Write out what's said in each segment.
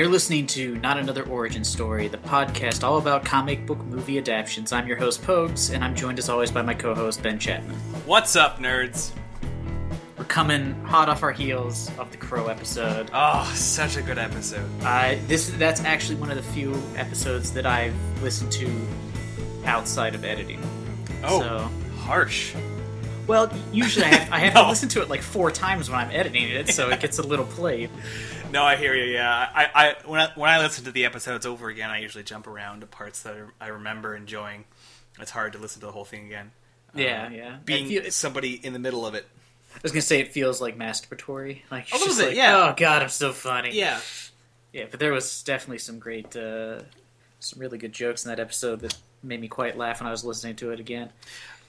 You're listening to Not Another Origin Story, the podcast all about comic book movie adaptations. I'm your host, Pogues, and I'm joined as always by my co host, Ben Chapman. What's up, nerds? We're coming hot off our heels of the Crow episode. Oh, such a good episode. Uh, this That's actually one of the few episodes that I've listened to outside of editing. Oh, So- harsh. Well, usually I have, I have No. to listen to it like four times when I'm editing it, so it gets a little played. No, I hear you. Yeah, I, I when I when I listen to the episodes over again, I usually jump around to parts that I remember enjoying. It's hard to listen to the whole thing again. Yeah, yeah. Being feel, somebody in the middle of it. I was gonna say it feels like masturbatory. Like A little bit, like, yeah. Oh god, I'm so funny. Yeah. Yeah, but there was definitely some great, uh, some really good jokes in that episode that made me quite laugh when I was listening to it again.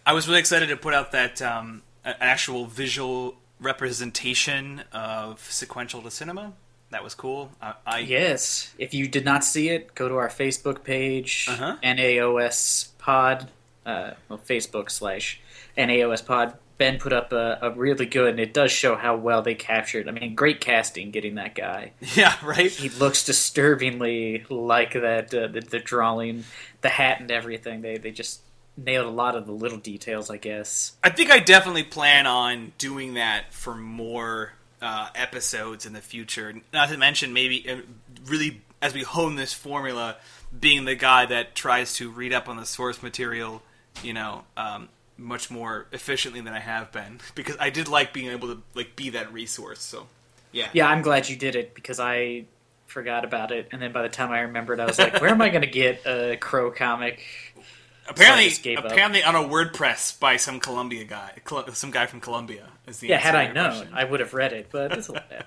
I was really excited to put out that um, an actual visual representation of sequential to cinema. That was cool. I, I Yes, if you did not see it, go to our Facebook page, Uh-huh. NAOS Pod, uh, well, Facebook slash NAOS Pod. Ben put up a, a really good, and it does show how well they captured. I mean, great casting getting that guy. yeah, right. He looks disturbingly like that. Uh, the, the drawing, the hat, and everything. They they just nailed a lot of the little details, I guess. I think I definitely plan on doing that for more uh, episodes in the future. Not to mention, maybe uh, really as we hone this formula, being the guy that tries to read up on the source material, you know, um, much more efficiently than I have been, because I did like being able to like be that resource. So, yeah, Yeah, I'm glad you did it because I forgot about it, and then by the time I remembered, I was like, "Where am I going to get a Crow comic?" Apparently, gave up. apparently on a WordPress by some Columbia guy, some guy from Columbia. Is the Yeah, had I known, question. I would have read it, but it's a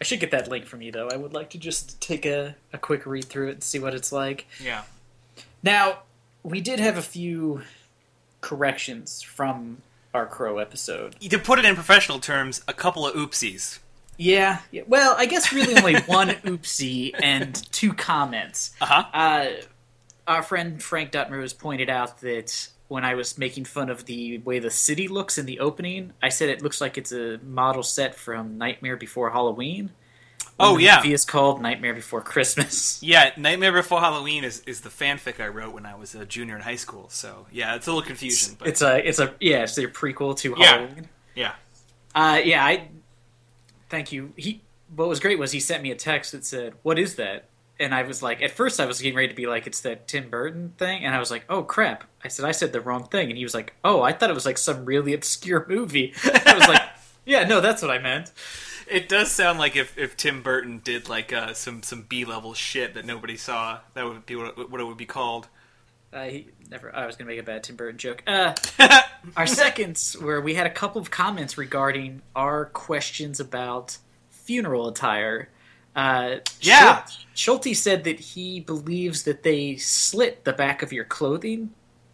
I should get that link from you though. I would like to just take a, a quick read through it and see what it's like. yeah. Now, we did have a few corrections from our Crow episode. To put it in professional terms, a couple of oopsies. Yeah, yeah well, I guess really only one oopsie and two comments. Uh-huh. Uh, our friend Frank Dutmer has pointed out that when I was making fun of the way the city looks in the opening, I said it looks like it's a model set from Nightmare Before Halloween. Oh, the yeah. movie is called Nightmare Before Christmas. Yeah, Nightmare Before Halloween is, is the fanfic I wrote when I was a junior in high school. So yeah, it's a little confusing, but It's a, it's a, yeah, it's their prequel to Yeah. Halloween. yeah, Uh, yeah, I. Thank you. He. What was great was he sent me a text that said, "What is that?" And I was like, at first I was getting ready to be like, "It's that Tim Burton thing," and I was like, "Oh crap!" I said, "I said the wrong thing," and he was like, "Oh, I thought it was like some really obscure movie." I was like, "Yeah, no, that's what I meant." it does sound like if, if Tim Burton did like uh, some some B level shit that nobody saw, that would be what it, what it would be called. Uh, he never. I was gonna make a bad Tim Burton joke. Uh, our seconds, where we had a couple of comments regarding our questions about funeral attire. Uh, Yeah. Schulte said that he believes that they slit the back of your clothing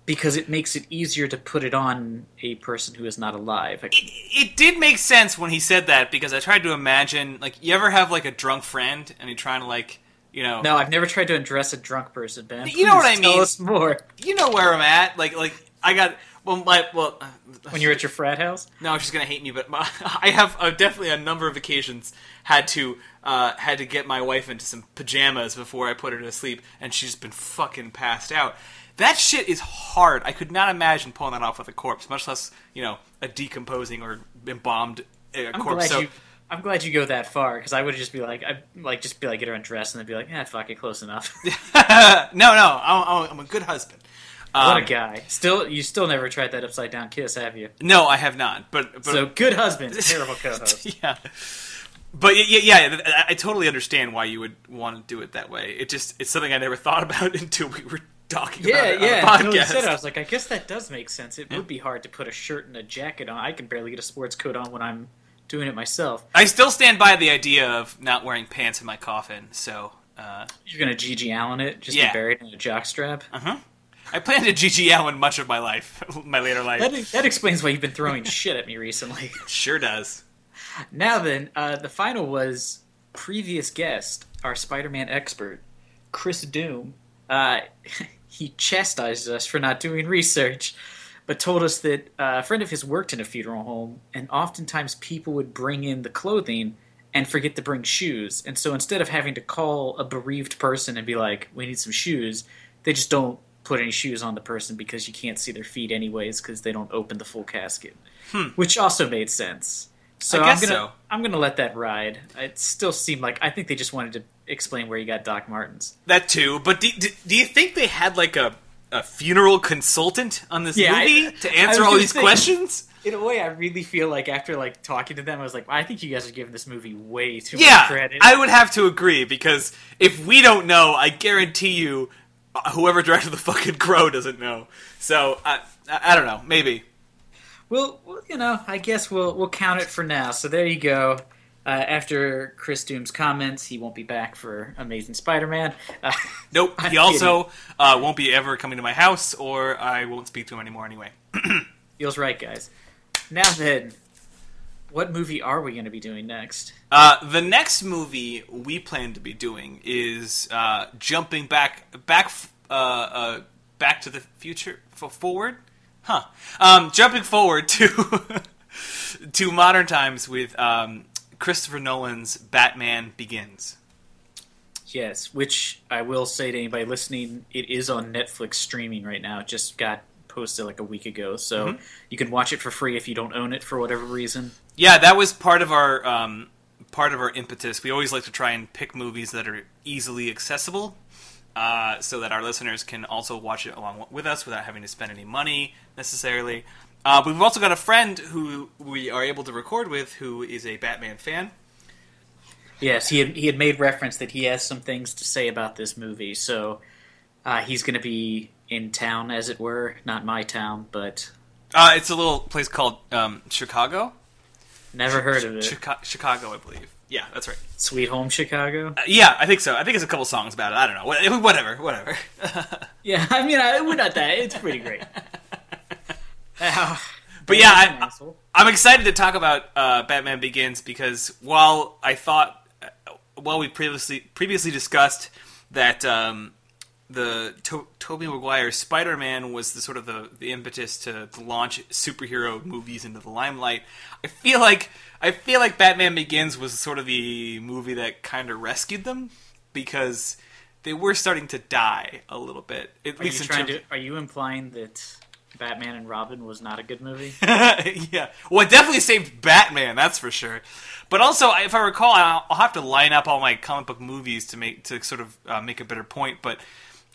because it makes it easier to put it on a person who is not alive. It, it did make sense when he said that because I tried to imagine like you ever have like a drunk friend and you're trying to like you know no, I've never tried to undress a drunk person, Ben. You know what I Tell mean. us more. you know where I'm at like like I got well my well uh, When you're at your frat house, No, she's gonna hate me, but my, I have uh, definitely a number of occasions had to uh, had to get my wife into some pajamas before I put her to sleep, and she's been fucking passed out. That shit is hard. I could not imagine pulling that off with a corpse, much less you know a decomposing or embalmed uh, I'm corpse. glad So you. I'm glad you go that far because I would just be like, I like just be like, get her undressed, and then be like, yeah, fuck it, close enough. no, no, I'm, I'm a good husband. What Um, a guy! Still, you still never tried that upside down kiss, have you? No, I have not. But, but So good husband, terrible co-host. yeah. But yeah, yeah, yeah, I- I totally understand why you would want to do it that way. It just it's something I never thought about until we were talking Yeah, about it yeah. Until the you podcast. said it, I was like, I guess that does make sense. It would be hard to put a shirt and a jacket on. I can barely get a sports coat on when I'm doing it myself. I still stand by the idea of not wearing pants in my coffin. So, uh, You're gonna GG Allin it, just Yeah. be buried in a jockstrap. uh-huh. I plan to GG Allin much of my life, my later life. That, that explains why you've been throwing shit at me recently. sure does. Now then, uh, the final was previous guest, our Spider-Man expert, Chris Doom. Uh, he chastised us for not doing research, but told us that uh, a friend of his worked in a funeral home, and oftentimes people would bring in the clothing and forget to bring shoes. And so instead of having to call a bereaved person and be like, "We need some shoes," they just don't put any shoes on the person because you can't see their feet anyways because they don't open the full casket. Which also made sense. So Hmm. I guess am gonna so. I'm gonna let that ride. It still seemed like I think they just wanted to explain where you got Doc Martens. That too. But do, do, do you think they had like a, a funeral consultant on this Yeah, I- movie to answer all these say- questions? In a way, I really feel like after like talking to them, I was like, I think you guys are giving this movie way too Yeah, much credit. I would have to agree because if we don't know, I guarantee you, whoever directed the fucking Crow doesn't know. So I, I, I don't know. Maybe. Well, well, you know, I guess we'll we'll count it for now. So there you go. Uh, after Chris Doom's comments, he won't be back for Amazing Spider-Man. Uh, Nope. He also uh, won't be ever coming to my house, or I won't speak to him anymore anyway. feels right, guys. Now then, what movie are we going to be doing next? Uh, the next movie we plan to be doing is uh, jumping back, back, uh, uh, back to the future, forward, huh? Um, jumping forward to to modern times with um, Christopher Nolan's Batman Begins. Yes, which I will say to anybody listening, it is on Netflix streaming right now. It just got posted like a week ago, so you can watch it for free if you don't own it for whatever reason. Yeah, that was part of our um, part of our impetus. We always like to try and pick movies that are easily accessible, uh, so that our listeners can also watch it along with us without having to spend any money necessarily. Uh, but we've also got a friend who we are able to record with, who is a Batman fan. Yes, he had he had made reference that he has some things to say about this movie, so uh, he's going to be in town, as it were, not my town, but Uh, it's a little place called um, Chicago. never heard of it. Chica- Chicago, I believe. Yeah, that's right. Sweet Home Chicago. Uh, yeah, I think so. I think it's a couple songs about it. I don't know. What- Whatever, whatever. Yeah, I mean, I, we're not that. It's pretty great. Uh, But yeah, I-. I'm excited to talk about uh, Batman Begins because while I thought, uh, while we previously previously discussed that um, the to- Tobey Maguire Spider-Man was the sort of the, the impetus to, to launch superhero movies into the limelight, I feel like I feel like Batman Begins was sort of the movie that kind of rescued them because they were starting to die a little bit. At Are you least in trying to? Are you implying that Batman and Robin was not a good movie? yeah. Well, it definitely saved Batman, that's for sure. But also, if I recall, I'll, I'll have to line up all my comic book movies to make to sort of uh, make a better point. But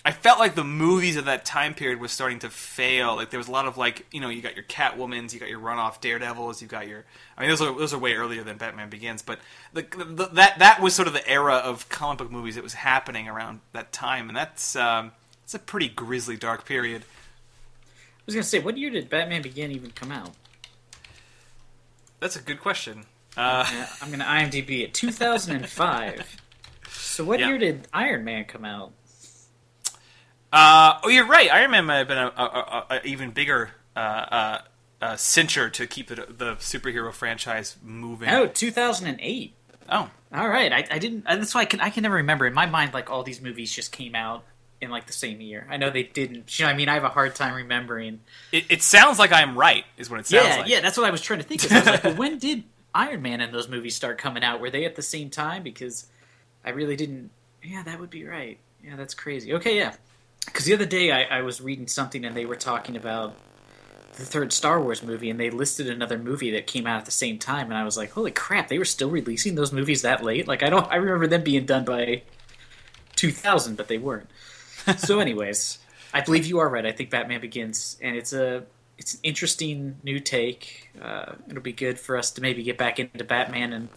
I felt like the movies of that time period was starting to fail. Like there was a lot of like you know you got your Catwoman's, you got your runoff Daredevils, you got your I mean those are those are way earlier than Batman Begins. But the, the, that that was sort of the era of comic book movies that was happening around that time, and that's um, it's a pretty grisly dark period. I was gonna say, what year did Batman Begin even come out? That's a good question. Uh, I'm gonna IMDb it. 2005. so what Yeah. year did Iron Man come out? Uh, oh, you're right. Iron Man might have been a, a, a, a even bigger uh, uh, uh, cincher to keep the, the superhero franchise moving. Oh, 2008. Oh, All right, I, I didn't. uh, That's why I can I can never remember. In my mind, like all these movies just came out in like the same year. I know they didn't. You know, I mean, I have a hard time remembering. it, it sounds like I'm right. Is what it sounds yeah, like. yeah, that's what I was trying to think of. I was like, well, when did Iron Man and those movies start coming out? Were they at the same time? Because I really didn't. Yeah, that would be right. Yeah, that's crazy. Okay, yeah. Because the other day I, I was reading something and they were talking about the third Star Wars movie and they listed another movie that came out at the same time and I was like, holy crap, they were still releasing those movies that late? Like I don't I remember them being done by 2000, but they weren't. so, anyways, I believe you are right. I think Batman Begins, and it's a it's an interesting new take. Uh, it'll be good for us to maybe get back into Batman and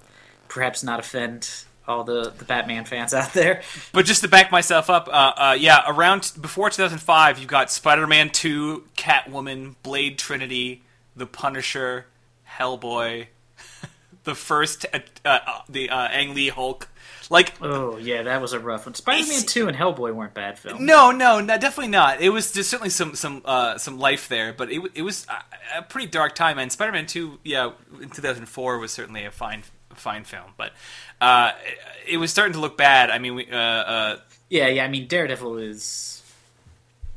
perhaps not offend all the, the Batman fans out there. But just to back myself up, uh, uh, yeah, around before 2005, you've got Spider-Man 2, Catwoman, Blade Trinity, The Punisher, Hellboy, the first, uh, uh, the uh, Ang Lee Hulk. Like, Oh yeah, that was a rough one. Spider Man Two and Hellboy weren't bad films. No, no, no, definitely not. It was there's certainly some some uh, some life there, but it, it was a, a pretty dark time. And Spider-Man Two, yeah, in 2004 was certainly a fine fine film, but uh, it, it was starting to look bad. I mean, we, uh, uh, Yeah, yeah. I mean, Daredevil is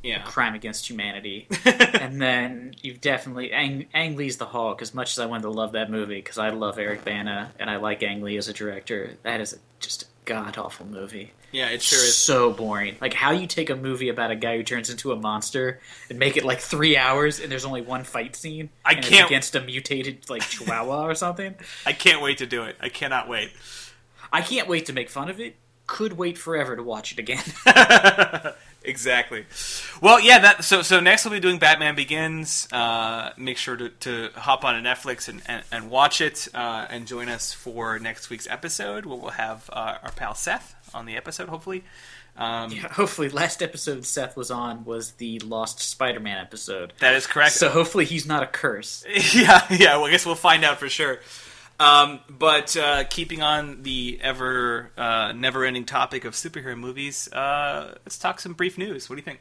Yeah. a crime against humanity. and then you've definitely Ang, Ang Lee's The Hulk. As much as I wanted to love that movie, because I love Eric Bana and I like Ang Lee as a director, that is a god awful movie. Yeah, it sure is. so boring. Like how you take a movie about a guy who turns into a monster and make it like three hours, and there's only one fight scene. I can't- against a mutated like Chihuahua or something. I can't wait to do it. I cannot wait. I can't wait to make fun of it. Could wait forever to watch it again. exactly. Well, yeah. That so so next we'll be doing Batman Begins. Uh, make sure to, to hop on to Netflix and, and, and watch it uh, and join us for next week's episode. Where we'll have uh, our pal Seth on the episode, hopefully. Um, Yeah, hopefully, last episode Seth was on was the Lost Spider-Man episode. That is correct. So hopefully he's not a curse. yeah, yeah. Well, I guess we'll find out for sure. Um, but uh, keeping on the ever uh, never-ending topic of superhero movies, uh, let's talk some brief news. What do you think?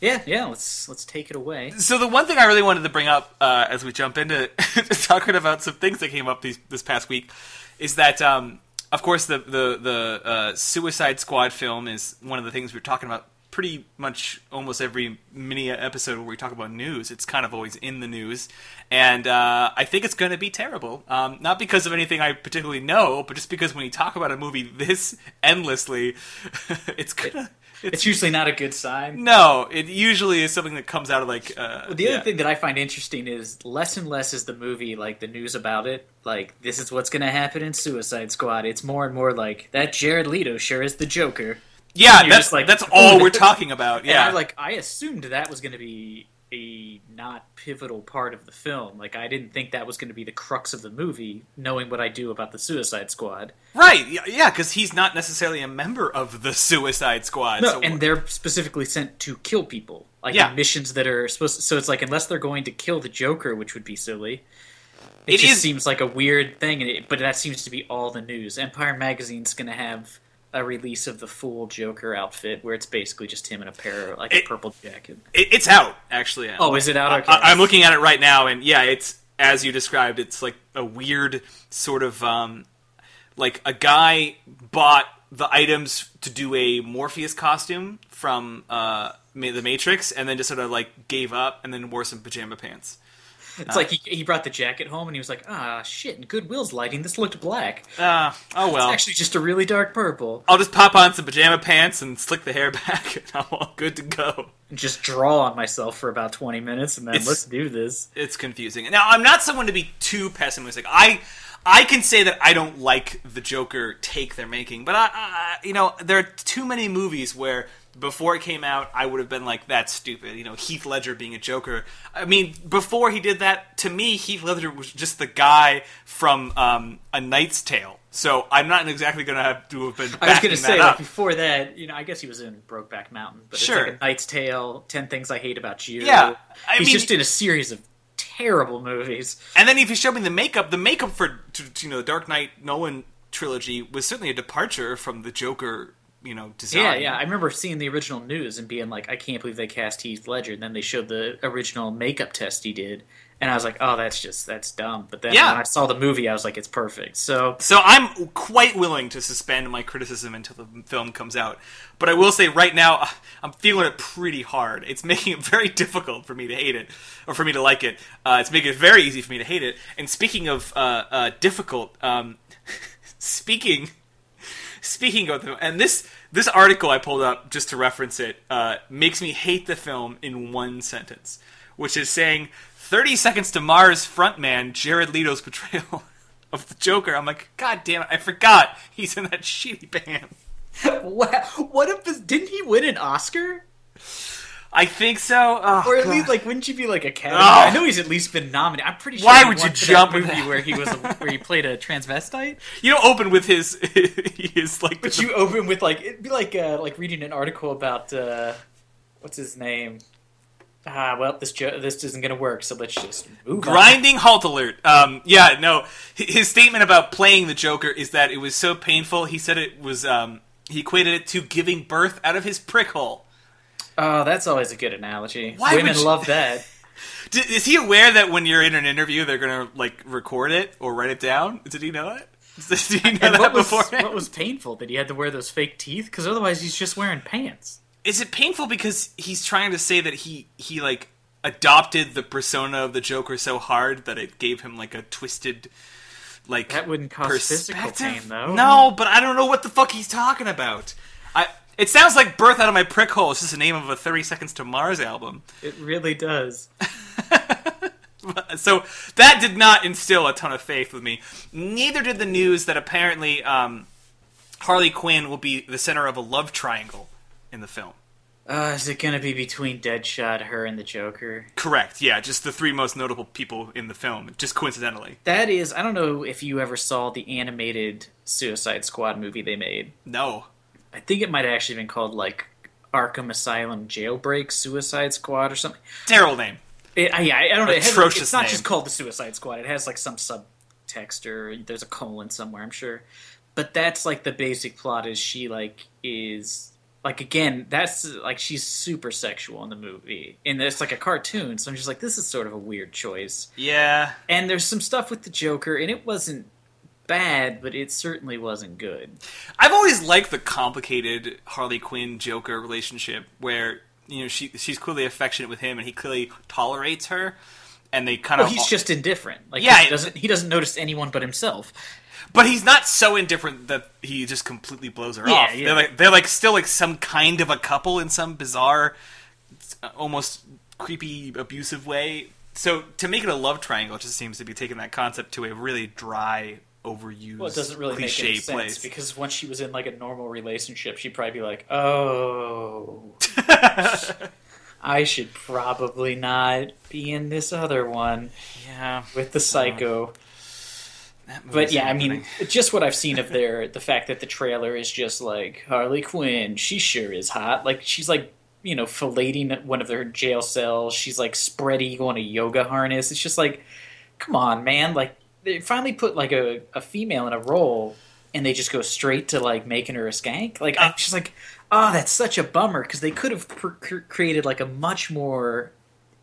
Yeah, yeah. Let's let's take it away. So the one thing I really wanted to bring up uh, as we jump into talking about some things that came up these, this past week is that, um, of course, the the the uh, Suicide Squad film is one of the things we're talking about pretty much almost every mini episode where we talk about news. It's kind of always in the news, and uh, I think it's going to be terrible. Um, not because of anything I particularly know, but just because when you talk about a movie this endlessly, it's gonna. It's usually not a good sign. No, it usually is something that comes out of like. Uh, The other yeah. thing that I find interesting is less and less is the movie like the news about it. Like this is what's going to happen in Suicide Squad. It's more and more like that. Jared Leto sure is the Joker. Yeah, that's like, that's all we're talking about. Yeah, I like I assumed that was going to be a not pivotal part of the film. Like I didn't think that was going to be the crux of the movie, knowing what I do about the Suicide Squad. right. Yeah, because he's not necessarily a member of the Suicide Squad. No, so and they're specifically sent to kill people, like Yeah. missions that are supposed. so it's like unless they're going to kill the Joker, which would be silly. It, It just is- seems like a weird thing, and it, but that seems to be all the news. Empire Magazine's going to have a release of the full Joker outfit, where it's basically just him in a pair, of, like It- a purple jacket. it, it's out actually. Oh, is it out? Okay. I, am looking at it right now, and yeah, it's as you described. It's like a weird sort of um, like a guy bought the items to do a Morpheus costume from uh, the Matrix, and then just sort of like gave up, and then wore some pajama pants. It's like he, he brought the jacket home, and he was like, "Ah, shit! Goodwill's lighting this looked black. Uh, oh well. It's actually just a really dark purple." I'll just pop on some pajama pants and slick the hair back, and I'm all good to go. And just draw on myself for about twenty minutes, and then It's- let's do this. It's confusing. Now, I'm not someone to be too pessimistic. I I can say that I don't like the Joker take they're making, but I, I you know there are too many movies where before it came out I would have been like that's stupid. You know Heath Ledger being a Joker. I mean before he did that to me Heath Ledger was just the guy from um, A Knight's Tale. So I'm not exactly going to have to have been. I was going to say, like before that, you know, I guess he was in Brokeback Mountain, but Sure. it's like a Knight's Tale, Ten Things I Hate About You. Yeah, I he's mean- just in a series of terrible movies. And then if you show me the makeup, the makeup for you know the Dark Knight Nolan trilogy was certainly a departure from the Joker, you know, design. Yeah, yeah. I remember seeing the original news and being like, I can't believe they cast Heath Ledger. And then they showed the original makeup test he did, and I was like, oh, that's just that's dumb. But then Yeah. when I saw the movie, I was like, it's perfect. So So I'm quite willing to suspend my criticism until the film comes out. But I will say right now, I'm feeling it pretty hard. It's making it very difficult for me to hate it, or for me to like it. Uh, it's making it very easy for me to hate it. And speaking of uh, uh, difficult, um, speaking speaking of the and this this article I pulled up just to reference it uh, makes me hate the film in one sentence, which is saying 30 Seconds to Mars frontman Jared Leto's portrayal of the Joker. I'm like, God damn it, I forgot he's in that shitty band. what? What if this? Didn't he win an Oscar? I think so. Oh, Or at God. least, like, wouldn't you be like Academy? Oh. I know he's at least been nominated. I'm pretty sure. Why would you that jump at movie that? where he was a, where he played a transvestite? you don't open with his his like. But the- you open with like it'd be like uh, like reading an article about uh, what's his name. Ah, well, this jo- this isn't going to work, so let's just move on. Grinding halt alert. Um, yeah, no. His statement about playing the Joker is that it was so painful. He said it was. Um, he equated it to giving birth out of his prick hole. Oh, that's always a good analogy. Why Women you- love that. Is he aware that when you're in an interview, they're gonna like record it or write it down? Did he know it? Did he know And that before? what was painful that he had to wear those fake teeth? Because otherwise, he's just wearing pants. is it painful because he's trying to say that he he like adopted the persona of the Joker so hard that it gave him like a twisted like That wouldn't cause physical pain, though. No, but I don't know what the fuck he's talking about. I it sounds like "Birth Out of My Prick Hole" is just the name of a Thirty Seconds to Mars album. It really does. so that did not instill a ton of faith with me. Neither did the news that apparently um, Harley Quinn will be the center of a love triangle in the film. Uh, is it gonna be between Deadshot, her, and the Joker? Correct. Yeah, just the three most notable people in the film, just coincidentally. That is, I don't know if you ever saw the animated Suicide Squad movie they made. No. I think it might have actually been called like Arkham Asylum Jailbreak Suicide Squad or something. Terrible name. It, I, yeah, I don't know. It has, it's not name. just called the Suicide Squad. It has like some subtext or there's a colon somewhere, I'm sure. But that's like the basic plot is she like is like again that's like she's super sexual in the movie and it's like a cartoon so i'm just like this is sort of a weird choice Yeah. and there's some stuff with the joker and it wasn't bad but it certainly wasn't good I've always liked the complicated Harley Quinn Joker relationship where you know she she's clearly affectionate with him and he clearly tolerates her and they kind well of he's just indifferent like Yeah, he doesn't he doesn't notice anyone but himself but he's not so indifferent that he just completely blows her Yeah, off. yeah. They're like they're like still like some kind of a couple in some bizarre almost creepy abusive way. So to make it a love triangle it just seems to be taking that concept to a really dry overused well it doesn't really make cliche any sense place. because once she was in like a normal relationship she'd probably be like oh i should probably not be in this other one yeah. with the psycho that But yeah, I mean, just what I've seen of their the fact that the trailer is just like Harley Quinn, she sure is hot. Like she's like you know filleting one of their jail cells. She's like spread eagle in a yoga harness. It's just like, come on, man! Like they finally put like a, a female in a role, and they just go straight to like making her a skank. Like I'm just like, oh, that's such a bummer because they could have pr- cr- created like a much more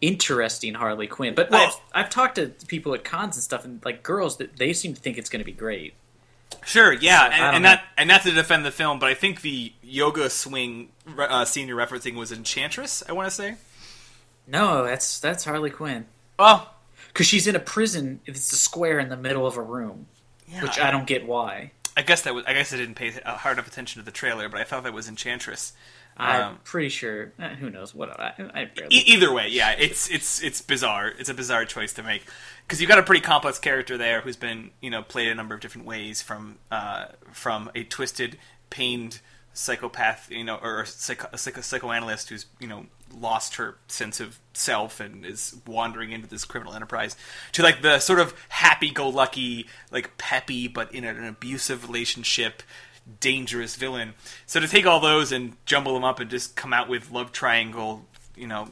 interesting Harley Quinn. But Well- I've, I've talked to people at cons and stuff, and like girls that they seem to think it's going to be great. Sure, yeah, and, and not and not to defend the film, but I think the yoga swing uh, scene you're referencing was Enchantress. I want to say. No, that's that's Harley Quinn Well, because she's in a prison. It's a square in the middle of a room, yeah, which I don't get why. I guess that was. I guess I didn't pay uh, hard enough attention to the trailer, but I thought that was Enchantress. I'm Um, pretty sure. eh, who knows what? I, I barely. E- either way, yeah, it's it's it's bizarre. It's a bizarre choice to make because you've got a pretty complex character there who's been you know played a number of different ways from uh, from a twisted, pained psychopath, you know, or a, psycho, a psycho, psychoanalyst who's you know lost her sense of self and is wandering into this criminal enterprise to like the sort of happy-go-lucky, like peppy but in an abusive relationship dangerous villain. So to take all those and jumble them up and just come out with love triangle, you know,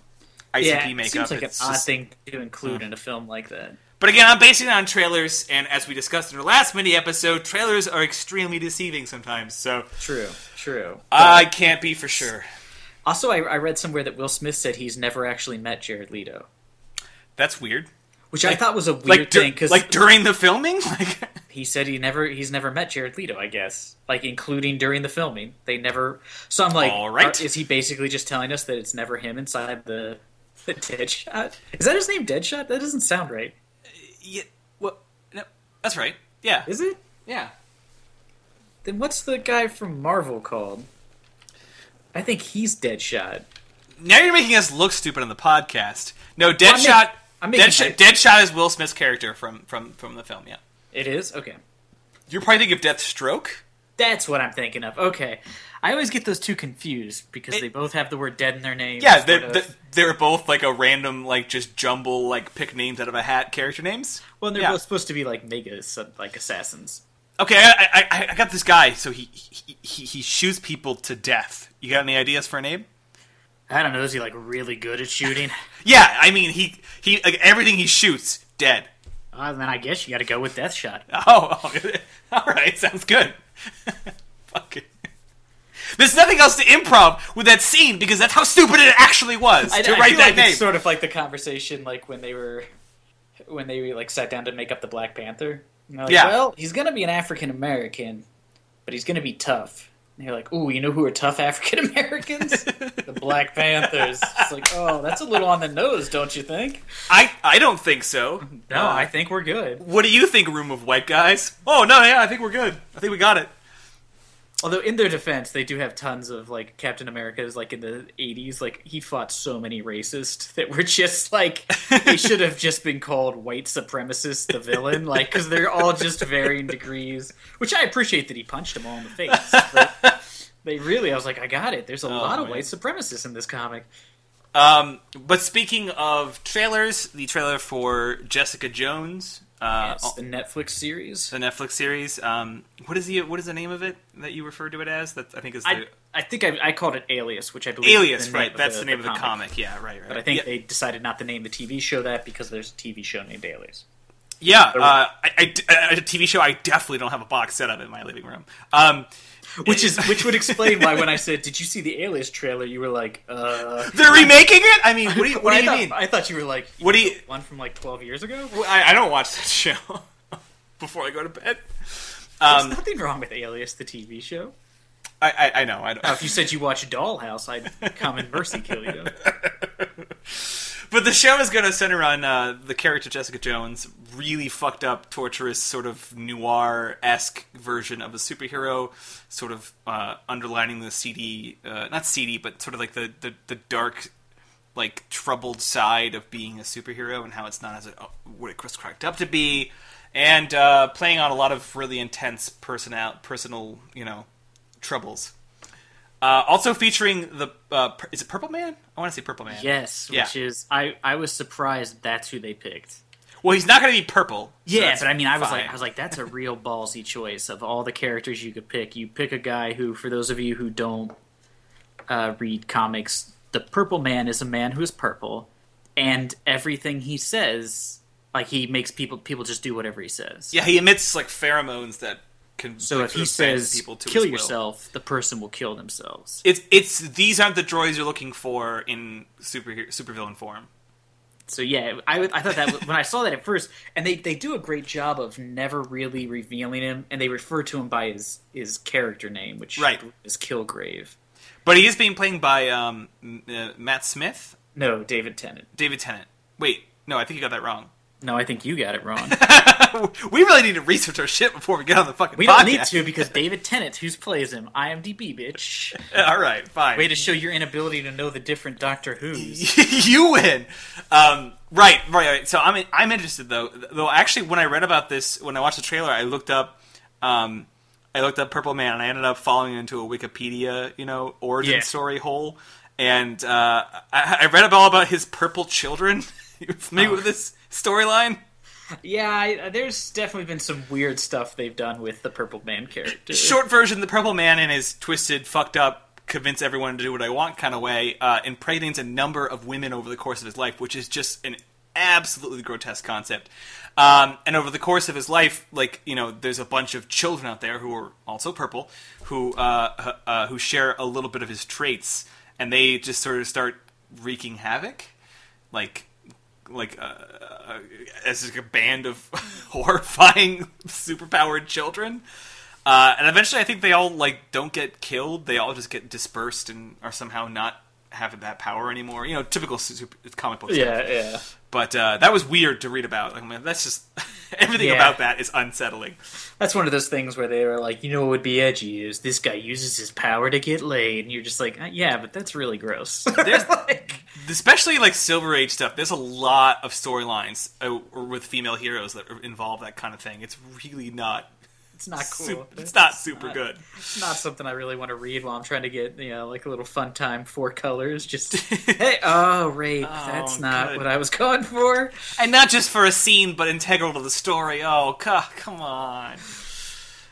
ICP yeah, it makeup. seems like an it's odd thing to include mm. in a film like that. But again, I'm basing it on trailers, and as we discussed in our last mini episode, trailers are extremely deceiving sometimes. So True, true. I can't be for sure. Also, I, I read somewhere that Will Smith said he's never actually met Jared Leto, That's weird. which I thought was a weird Like, thing because like during the filming, like he said he never he's never met Jared Leto. I guess like including during the filming, they never. So I'm like, All right. are- is he basically just telling us that it's never him inside the the Deadshot? Is that his name, Deadshot? That doesn't sound right. Uh, yeah, well, no, that's right. Yeah, Is it? yeah. Then what's the guy from Marvel called? I think he's Deadshot. Now you're making us look stupid on the podcast. No, Well, Deadshot. making Deadshot. Deadshot is Will Smith's character from from from the film. Yeah, It is okay. you're probably thinking of Deathstroke. That's what I'm thinking of. Okay, I always get those two confused because It- they both have the word "dead" in their names. Yeah, they're, of. they're, both like a random, like just jumble, like pick names out of a hat character names. well, they're yeah. both supposed to be like mega like assassins. Okay, I, I, I got this guy. So he, he he he shoots people to death. You got any ideas for a name? I don't know. Is he like really good at shooting? Yeah, I mean he he like everything he shoots dead. uh, then I guess you got to go with Deathshot. Oh, oh all right, sounds good. Fuck it. There's nothing else to improv with that scene because that's how stupid it actually was I, to I write feel that like name. it's sort of like the conversation like when they were when they like sat down to make up the Black Panther. Like, Yeah. Well, he's gonna be an African American, but he's gonna be tough. And you're like, "Ooh, you know who are tough African Americans? the Black Panthers." It's like, "Oh, that's a little on the nose, don't you think?" I I don't think so. No, Uh, I think we're good. What do you think, room of white guys? Oh no, yeah, I think we're good. I think we got it. Although in their defense, they do have tons of like Captain America's like in the '80s. Like he fought so many racists that were just like they should have just been called white supremacists, the villain. Like because they're all just varying degrees. Which I appreciate that he punched them all in the face. But they really, I was like, I got it. There's a lot of man. white supremacists in this comic. Um, but speaking of trailers, the trailer for Jessica Jones, uh, Yes, the Netflix series. the Netflix series. Um, what is the what is the name of it that you referred to it as? That I think is the I I think I, I called it Alias, which I believe Alias, is the right? That's the, name of the comic. Yeah, right, right. But I think yeah, they decided not to name the TV show that because there's a TV show named Alias. yeah uh, I, I- a TV show. I definitely don't have a box set up in my living room. Um, Which is which would explain why when I said, "Did you see the Alias trailer?" You were like, "Uh." they're remaking it. I mean, what do you what do you thought, mean? I thought you were like, What do you- one from like twelve years ago? Well, I, I don't watch that show before I go to bed. There's Um, nothing wrong with Alias, the TV show. I, I, I know. I don't. Now, if you said you watched Dollhouse, I'd come and mercy kill you. But the show is going to center on uh, the character Jessica Jones, really fucked up, torturous, sort of noir esque version of a superhero, sort of uh, underlining the CD, uh, not CD, but sort of like the, the, the dark, like troubled side of being a superhero and how it's not as it, what it was cracked up to be, and uh, playing on a lot of really intense personal, personal, you know, troubles. Uh, also featuring the uh, is it Purple Man? I want to say Purple Man. Yes, Yeah. which is I I was surprised that's who they picked. Well, he's not going to be purple. Yeah, that's but I mean, I was fine. like, I was like, that's a real ballsy choice of all the characters you could pick. You pick a guy who, for those of you who don't uh, read comics, the Purple Man is a man who is purple, and everything he says, like he makes people people just do whatever he says. yeah, he emits like pheromones that So like, if he says people to "kill yourself," the person will kill themselves. it's it's these aren't the droids you're looking for in super supervillain form. So yeah, I, I thought that when I saw that at first, and they, they do a great job of never really revealing him, and they refer to him by his his character name, which Right. is Kilgrave. But he is being played by um, uh, Matt Smith, No, David Tennant. David Tennant. Wait, no, I think you got that wrong. No, I think you got it wrong. we really need to research our shit before we get on the fucking We podcast. don't need to because David Tennant, who plays him, IMDb bitch. All right, fine. Way to show your inability to know the different Doctor Who's. you win. Um, right, right, right. So I'm I'm interested though. Though actually, when I read about this, when I watched the trailer, I looked up, um, I looked up Purple Man, and I ended up falling into a Wikipedia, you know, origin Yeah. story hole. And uh, I, I read all about his purple children. you familiar Oh. with this storyline? Yeah, I, there's definitely been some weird stuff they've done with the Purple Man character. Short version: the Purple Man, in his twisted, fucked up, convince everyone to do what I want kind of way, uh, impregnates a number of women over the course of his life, which is just an absolutely grotesque concept. Um, and over the course of his life, like you know, there's a bunch of children out there who are also purple, who uh, uh, who share a little bit of his traits, and they just sort of start wreaking havoc, like like uh, uh, as like a band of horrifying superpowered children. Uh, and eventually, I think they all like don't get killed. They all just get dispersed and are somehow not having that power anymore. You know, typical super, comic book stuff. yeah, yeah. But uh, that was weird to read about. Like, man, that's just everything Yeah. about that is unsettling. That's one of those things where they were like, you know what would be edgy is this guy uses his power to get laid, and you're just like, uh, yeah, but that's really gross. There's- Like- especially like Silver Age stuff. There's a lot of storylines uh, with female heroes that involve that kind of thing. It's really not. It's not cool. Super, it's not super good. It's not something I really want to read while I'm trying to get, you know, like a little fun time, four colors. Just, hey, oh, rape. Oh, that's not good. what I was going for. And not just for a scene, but integral to the story. Oh, come on.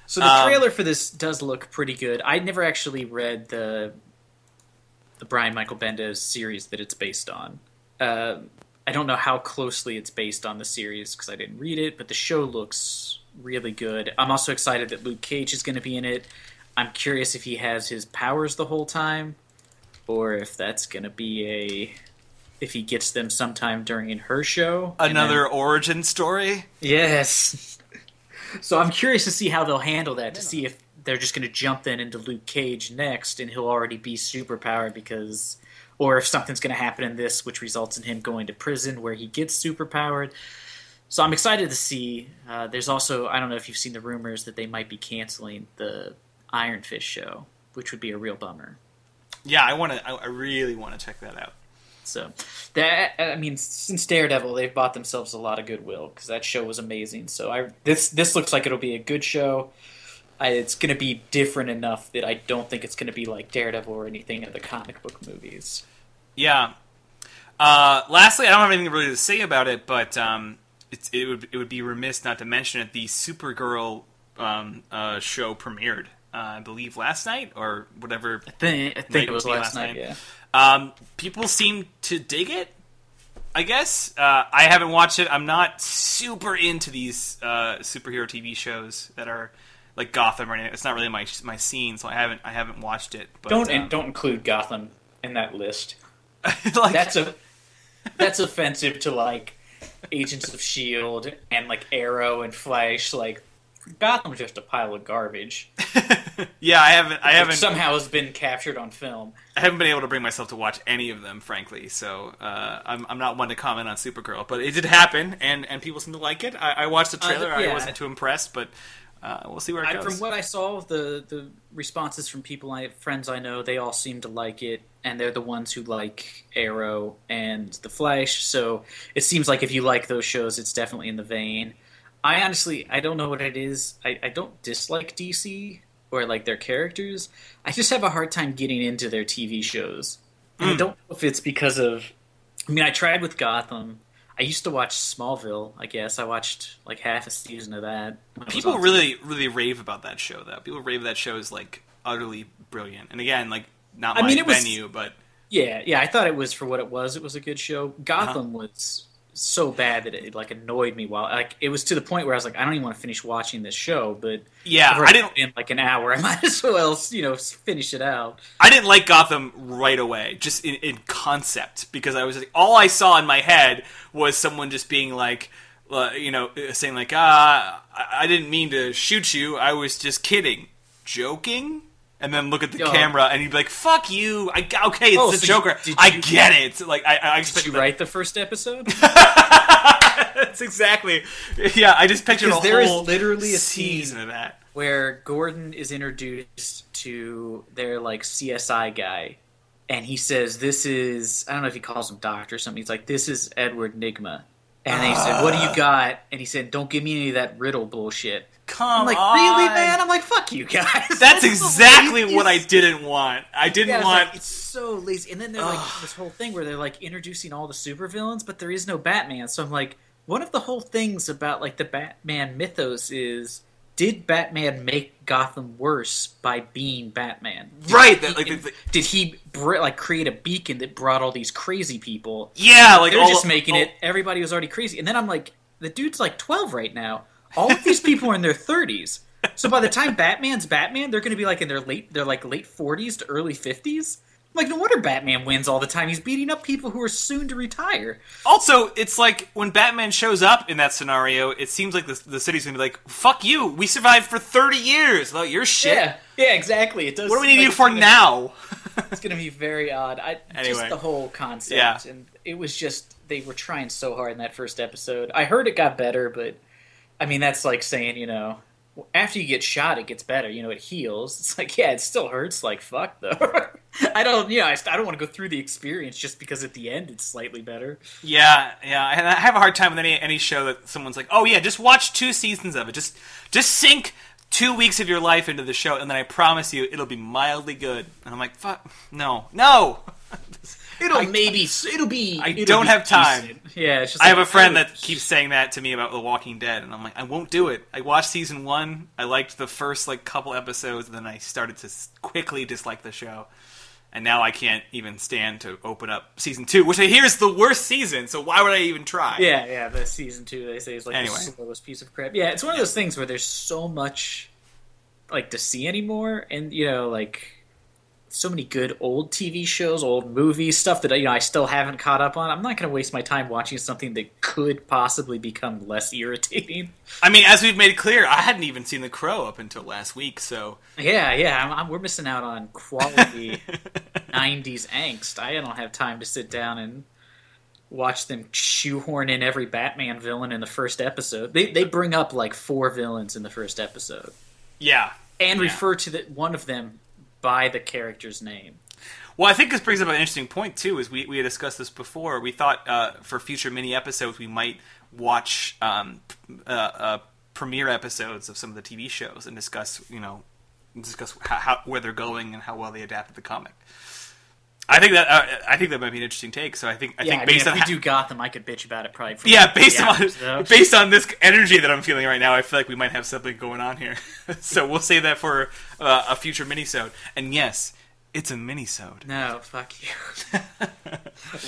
So the Um, trailer for this does look pretty good. I never actually read the the Brian Michael Bendis series that it's based on. Uh, I don't know how closely it's based on the series because I didn't read it, but the show looks really good. I'm also excited that Luke Cage is going to be in it. I'm curious if he has his powers the whole time, or if that's going to be a if he gets them sometime during her show. and then- Another origin story. Yes. So I'm curious to see how they'll handle that. To see if they're just going to jump then into Luke Cage next, and he'll already be superpowered because, or if something's going to happen in this, which results in him going to prison where he gets superpowered. So I'm excited to see. Uh, there's also I don't know if you've seen the rumors that they might be canceling the Iron Fist show, which would be a real bummer. Yeah, I want to. I, really want to check that out. So that I mean, since Daredevil, they've bought themselves a lot of goodwill because that show was amazing. So I this this looks like it'll be a good show. I, it's going to be different enough that I don't think it's going to be like Daredevil or anything of the comic book movies. Yeah. Uh, lastly, I don't have anything really to say about it, but um, it, it would it would be remiss not to mention it. The Supergirl um, uh, show premiered, uh, I believe, last night or whatever. I think I think it was last last night. night. Yeah. Um, people seem to dig it. I guess uh, I haven't watched it. I'm not super into these uh, superhero TV shows that are like Gotham or anything. It's not really my my scene, so I haven't I haven't watched it. But, Don't uh, don't include Gotham in that list. like, That's a that's offensive to like Agents of Shield and like Arrow and Flash. Like Gotham's just a pile of garbage. yeah. I haven't I haven't somehow has been captured on film. I haven't been able to bring myself to watch any of them, frankly. So uh, I'm I'm not one to comment on Supergirl, but it did happen, and and people seem to like it. I, I watched the Uh, trailer. I wasn't too impressed, but uh, we'll see where it I, goes. from what I saw, the the responses from people I have friends I know, they all seem to like it, and they're the ones who like Arrow and The Flash. So it seems like if you like those shows, it's definitely in the vein. I honestly, I don't know what it is. I, I don't dislike DC or like their characters. I just have a hard time getting into their TV shows. And I Hmm. don't know if it's because of. I mean, I tried with Gotham. I used to watch Smallville. I guess I watched like half a season of that. when it was People really really rave about that show, though. People rave that show is like utterly brilliant. And again, like not I my mean, it was- but Yeah, yeah, I thought it was for what it was. It was a good show. Gotham Uh-huh. was so bad that it like annoyed me. While like it was to the point where I was like, I don't even want to finish watching this show. But yeah, I didn't in like an hour. I might as well, you know, finish it out. I didn't like Gotham right away, just in, in concept, because I was like, all I saw in my head was someone just being like, uh, you know, uh, saying like, ah, I didn't mean to shoot you, I was just kidding, joking, and then look at the camera and he'd be like, "Fuck you!" I okay, it's Oh, the so you- Joker. I get it. Like I, I Did you that- write the first episode? That's exactly. Yeah, I just pictured Because a there is whole literally a season scene of that. where Gordon is introduced to their like CSI guy, and he says, "This is I don't know if he calls him Doctor or something." He's like, "This is Edward Nygma," and he said, "What do you ah. got?" And he said, "Don't give me any of that riddle bullshit." Come I'm like, on. really, man? I'm like, fuck you guys. That's the exactly what I didn't want. I didn't Yeah, it's, want. like, it's so lazy. And then they're like this whole thing where they're like introducing all the supervillains, but there is no Batman. So I'm like, one of the whole things about like the Batman mythos is did Batman make Gotham worse by being Batman? Did Right, he- that, like, the- did he br- like create a beacon that brought all these crazy people? yeah, like They're all- just making all- it. Everybody was already crazy, and then I'm like, the dude's like 12 right now. All of these people are in their 30s. So by the time Batman's Batman, they're going to be like in their late, they're like late 40s to early 50s. Like no wonder Batman wins all the time. He's beating up people who are soon to retire. Also, it's like when Batman shows up in that scenario, it seems like the, the city's gonna be like, "Fuck you! We survived for thirty years. Like your shit. Yeah, yeah, exactly. It does. What do we need like, you for it's gonna- now?" It's going to be very odd. I Anyway. just the whole concept, Yeah. and it was just they were trying so hard in that first episode. I heard it got better, but I mean that's like saying you know after you get shot, it gets better. You know, it heals. It's like yeah, it still hurts like fuck though. I don't, you know, I, I don't want to go through the experience just because at the end it's slightly better. yeah, yeah. And I have a hard time with any any show that someone's like, "Oh yeah, just watch two seasons of it. Just just sink two weeks of your life into the show, and then I promise you, it'll be mildly good." And I'm like, "Fuck, no, no." It'll I- maybe, it'll be. I it'll don't be have time. decent. Yeah, it's just. I have a friend that keeps saying that to me about The Walking Dead, and I'm like, I won't do it. I watched season one. I liked the first like couple episodes, and then I started to quickly dislike the show. And now I can't even stand to open up season two, which I hear is the worst season. So why would I even try? Yeah, yeah. The season two they say is like Anyway. the slowest piece of crap. Yeah, it's one of those things where there's so much like to see anymore, and you know, like so many good old TV shows, old movies, stuff that you know I still haven't caught up on. I'm not going to waste my time watching something that could possibly become less irritating. I mean, as we've made clear, I hadn't even seen The Crow up until last week, so Yeah, yeah, I'm, I'm, we're missing out on quality '90s angst. I don't have time to sit down and watch them shoehorn in every Batman villain in the first episode. They they bring up like four villains in the first episode yeah. and Yeah. refer to the, one of them by the character's name. Well, I think this brings up an interesting point too. Is we we had discussed this before. We thought uh, for future mini episodes we might watch um, uh, uh, premiere episodes of some of the TV shows and discuss you know discuss how, how where they're going and how well they adapted the comic. I think that uh, I think that might be an interesting take. So I think I yeah, think I mean, based if on we ha- do Gotham, I could bitch about it probably. For yeah, based on hours, based on this energy that I'm feeling right now, I feel like we might have something going on here. so we'll save that for uh, a future minisode. And yes, it's a minisode. No, fuck you.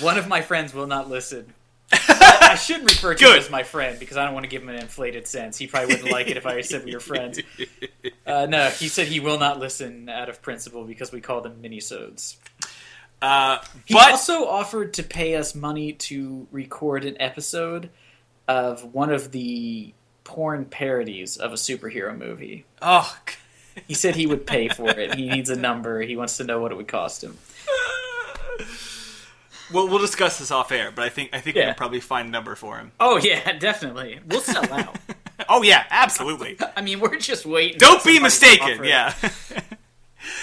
One of my friends will not listen. I shouldn't refer to Good. him as my friend because I don't want to give him an inflated sense. He probably wouldn't like it if I said we were friends. Uh, no, he said he will not listen out of principle because we call them minisodes. Uh, He but also offered to pay us money to record an episode of one of the porn parodies of a superhero movie. oh. He said he would pay for it. He needs a number. He wants to know what it would cost him. Well, we'll discuss this off air, but I think I think we can probably find a number for him. Oh yeah, definitely. We'll sell out. Oh yeah, absolutely. I mean, we're just waiting. Don't be mistaken. Yeah.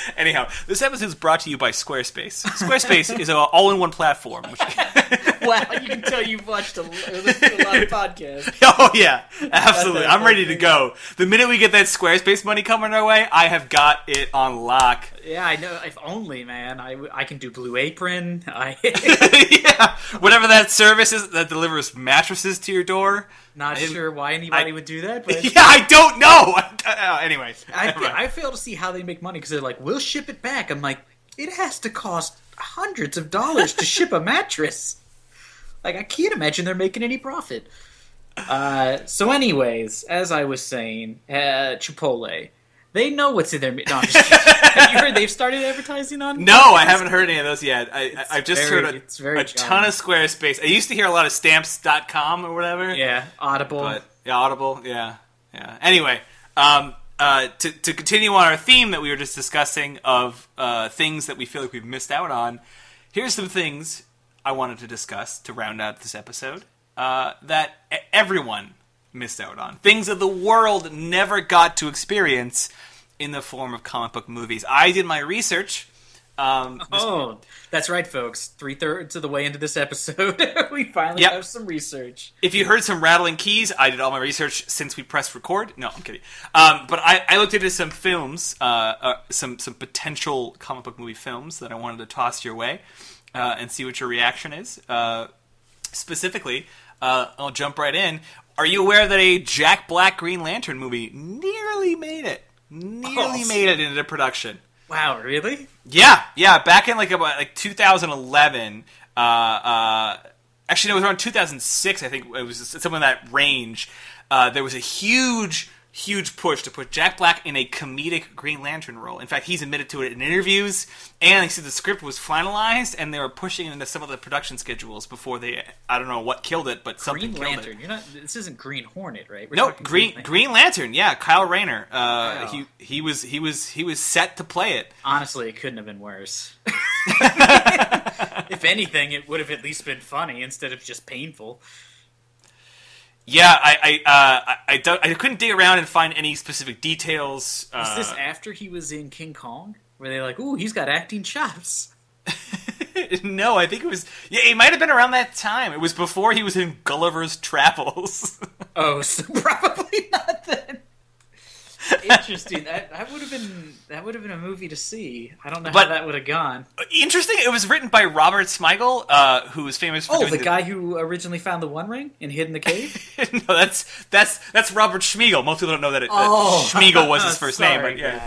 Anyhow, this episode is brought to you by Squarespace. Squarespace is an all-in-one platform. Which... Wow, you can tell you've watched a, listened to a lot of podcasts. oh yeah, absolutely. I'm ready to go. The minute we get that Squarespace money coming our way, I have got it on lock. Yeah, I know. If only, man. I, I can do Blue Apron. I yeah, whatever that service is that delivers mattresses to your door. not sure why anybody I- would do that, but yeah, I don't know. Uh, anyway, I. I fail to see how they make money because they're like, we'll ship it back. I'm like, it has to cost hundreds of dollars to ship a mattress. Like, I can't imagine they're making any profit. Uh, so, anyways, as I was saying, uh, Chipotle, they know what's in their. No, I'm just kidding. Have you heard they've started advertising on? No, I haven't heard any of those yet. I, I, I've just very- heard a, a ton of Squarespace. I used to hear a lot of stamps.com or whatever. Yeah, Audible. But yeah, Audible, yeah, yeah. Anyway, um, uh, to to continue on our theme that we were just discussing of uh, things that we feel like we've missed out on, here's some things I wanted to discuss to round out this episode uh, that everyone missed out on. Things that the world never got to experience in the form of comic book movies. I did my research. Um, Oh, that's right, folks. Three thirds of the way into this episode, we finally Yep. have some research. If you heard some rattling keys, I did all my research since we pressed record. No, I'm kidding. Um, but I, I looked into some films, uh, uh, some some potential comic book movie films that I wanted to toss your way uh, and see what your reaction is. Uh, specifically, uh, I'll jump right in. Are you aware that a Jack Black Green Lantern movie nearly made it? Nearly Oh. made it into production. Wow, really? Yeah, yeah. Back in like about like 2011. Uh, uh, actually, no, it was around 2006. I think it was something in that range. Uh, there was a huge, huge push to put Jack Black in a comedic Green Lantern role. In fact, he's admitted to it in interviews, and he said the script was finalized, and they were pushing it into some of the production schedules before they. I don't know what killed it, but something Green killed Lantern. it. You're not. This isn't Green Hornet, right? We're No, talking Green Lantern. Green Lantern. Yeah, Kyle Rayner. Uh, Wow. He he was he was he was set to play it. Honestly, it couldn't have been worse. if anything, it would have at least been funny instead of just painful. Yeah, I I, uh, I don't, I couldn't dig around and find any specific details. Was Uh, this after he was in King Kong? Were they like, "Ooh, he's got acting chops"? no, I think it was. Yeah, it might have been around that time. It was before he was in Gulliver's Travels. Oh, so probably not then. Interesting. That that would have been that would have been a movie to see. I don't know But- how that would have gone. Interesting. It was written by Robert Smigel, uh, who is famous for Oh, doing the guy who originally found the One Ring and hid in the cave. no, that's that's that's Robert Schmiegel. Most people don't know that, it, that Oh. Schmiegel was his first name, but yeah,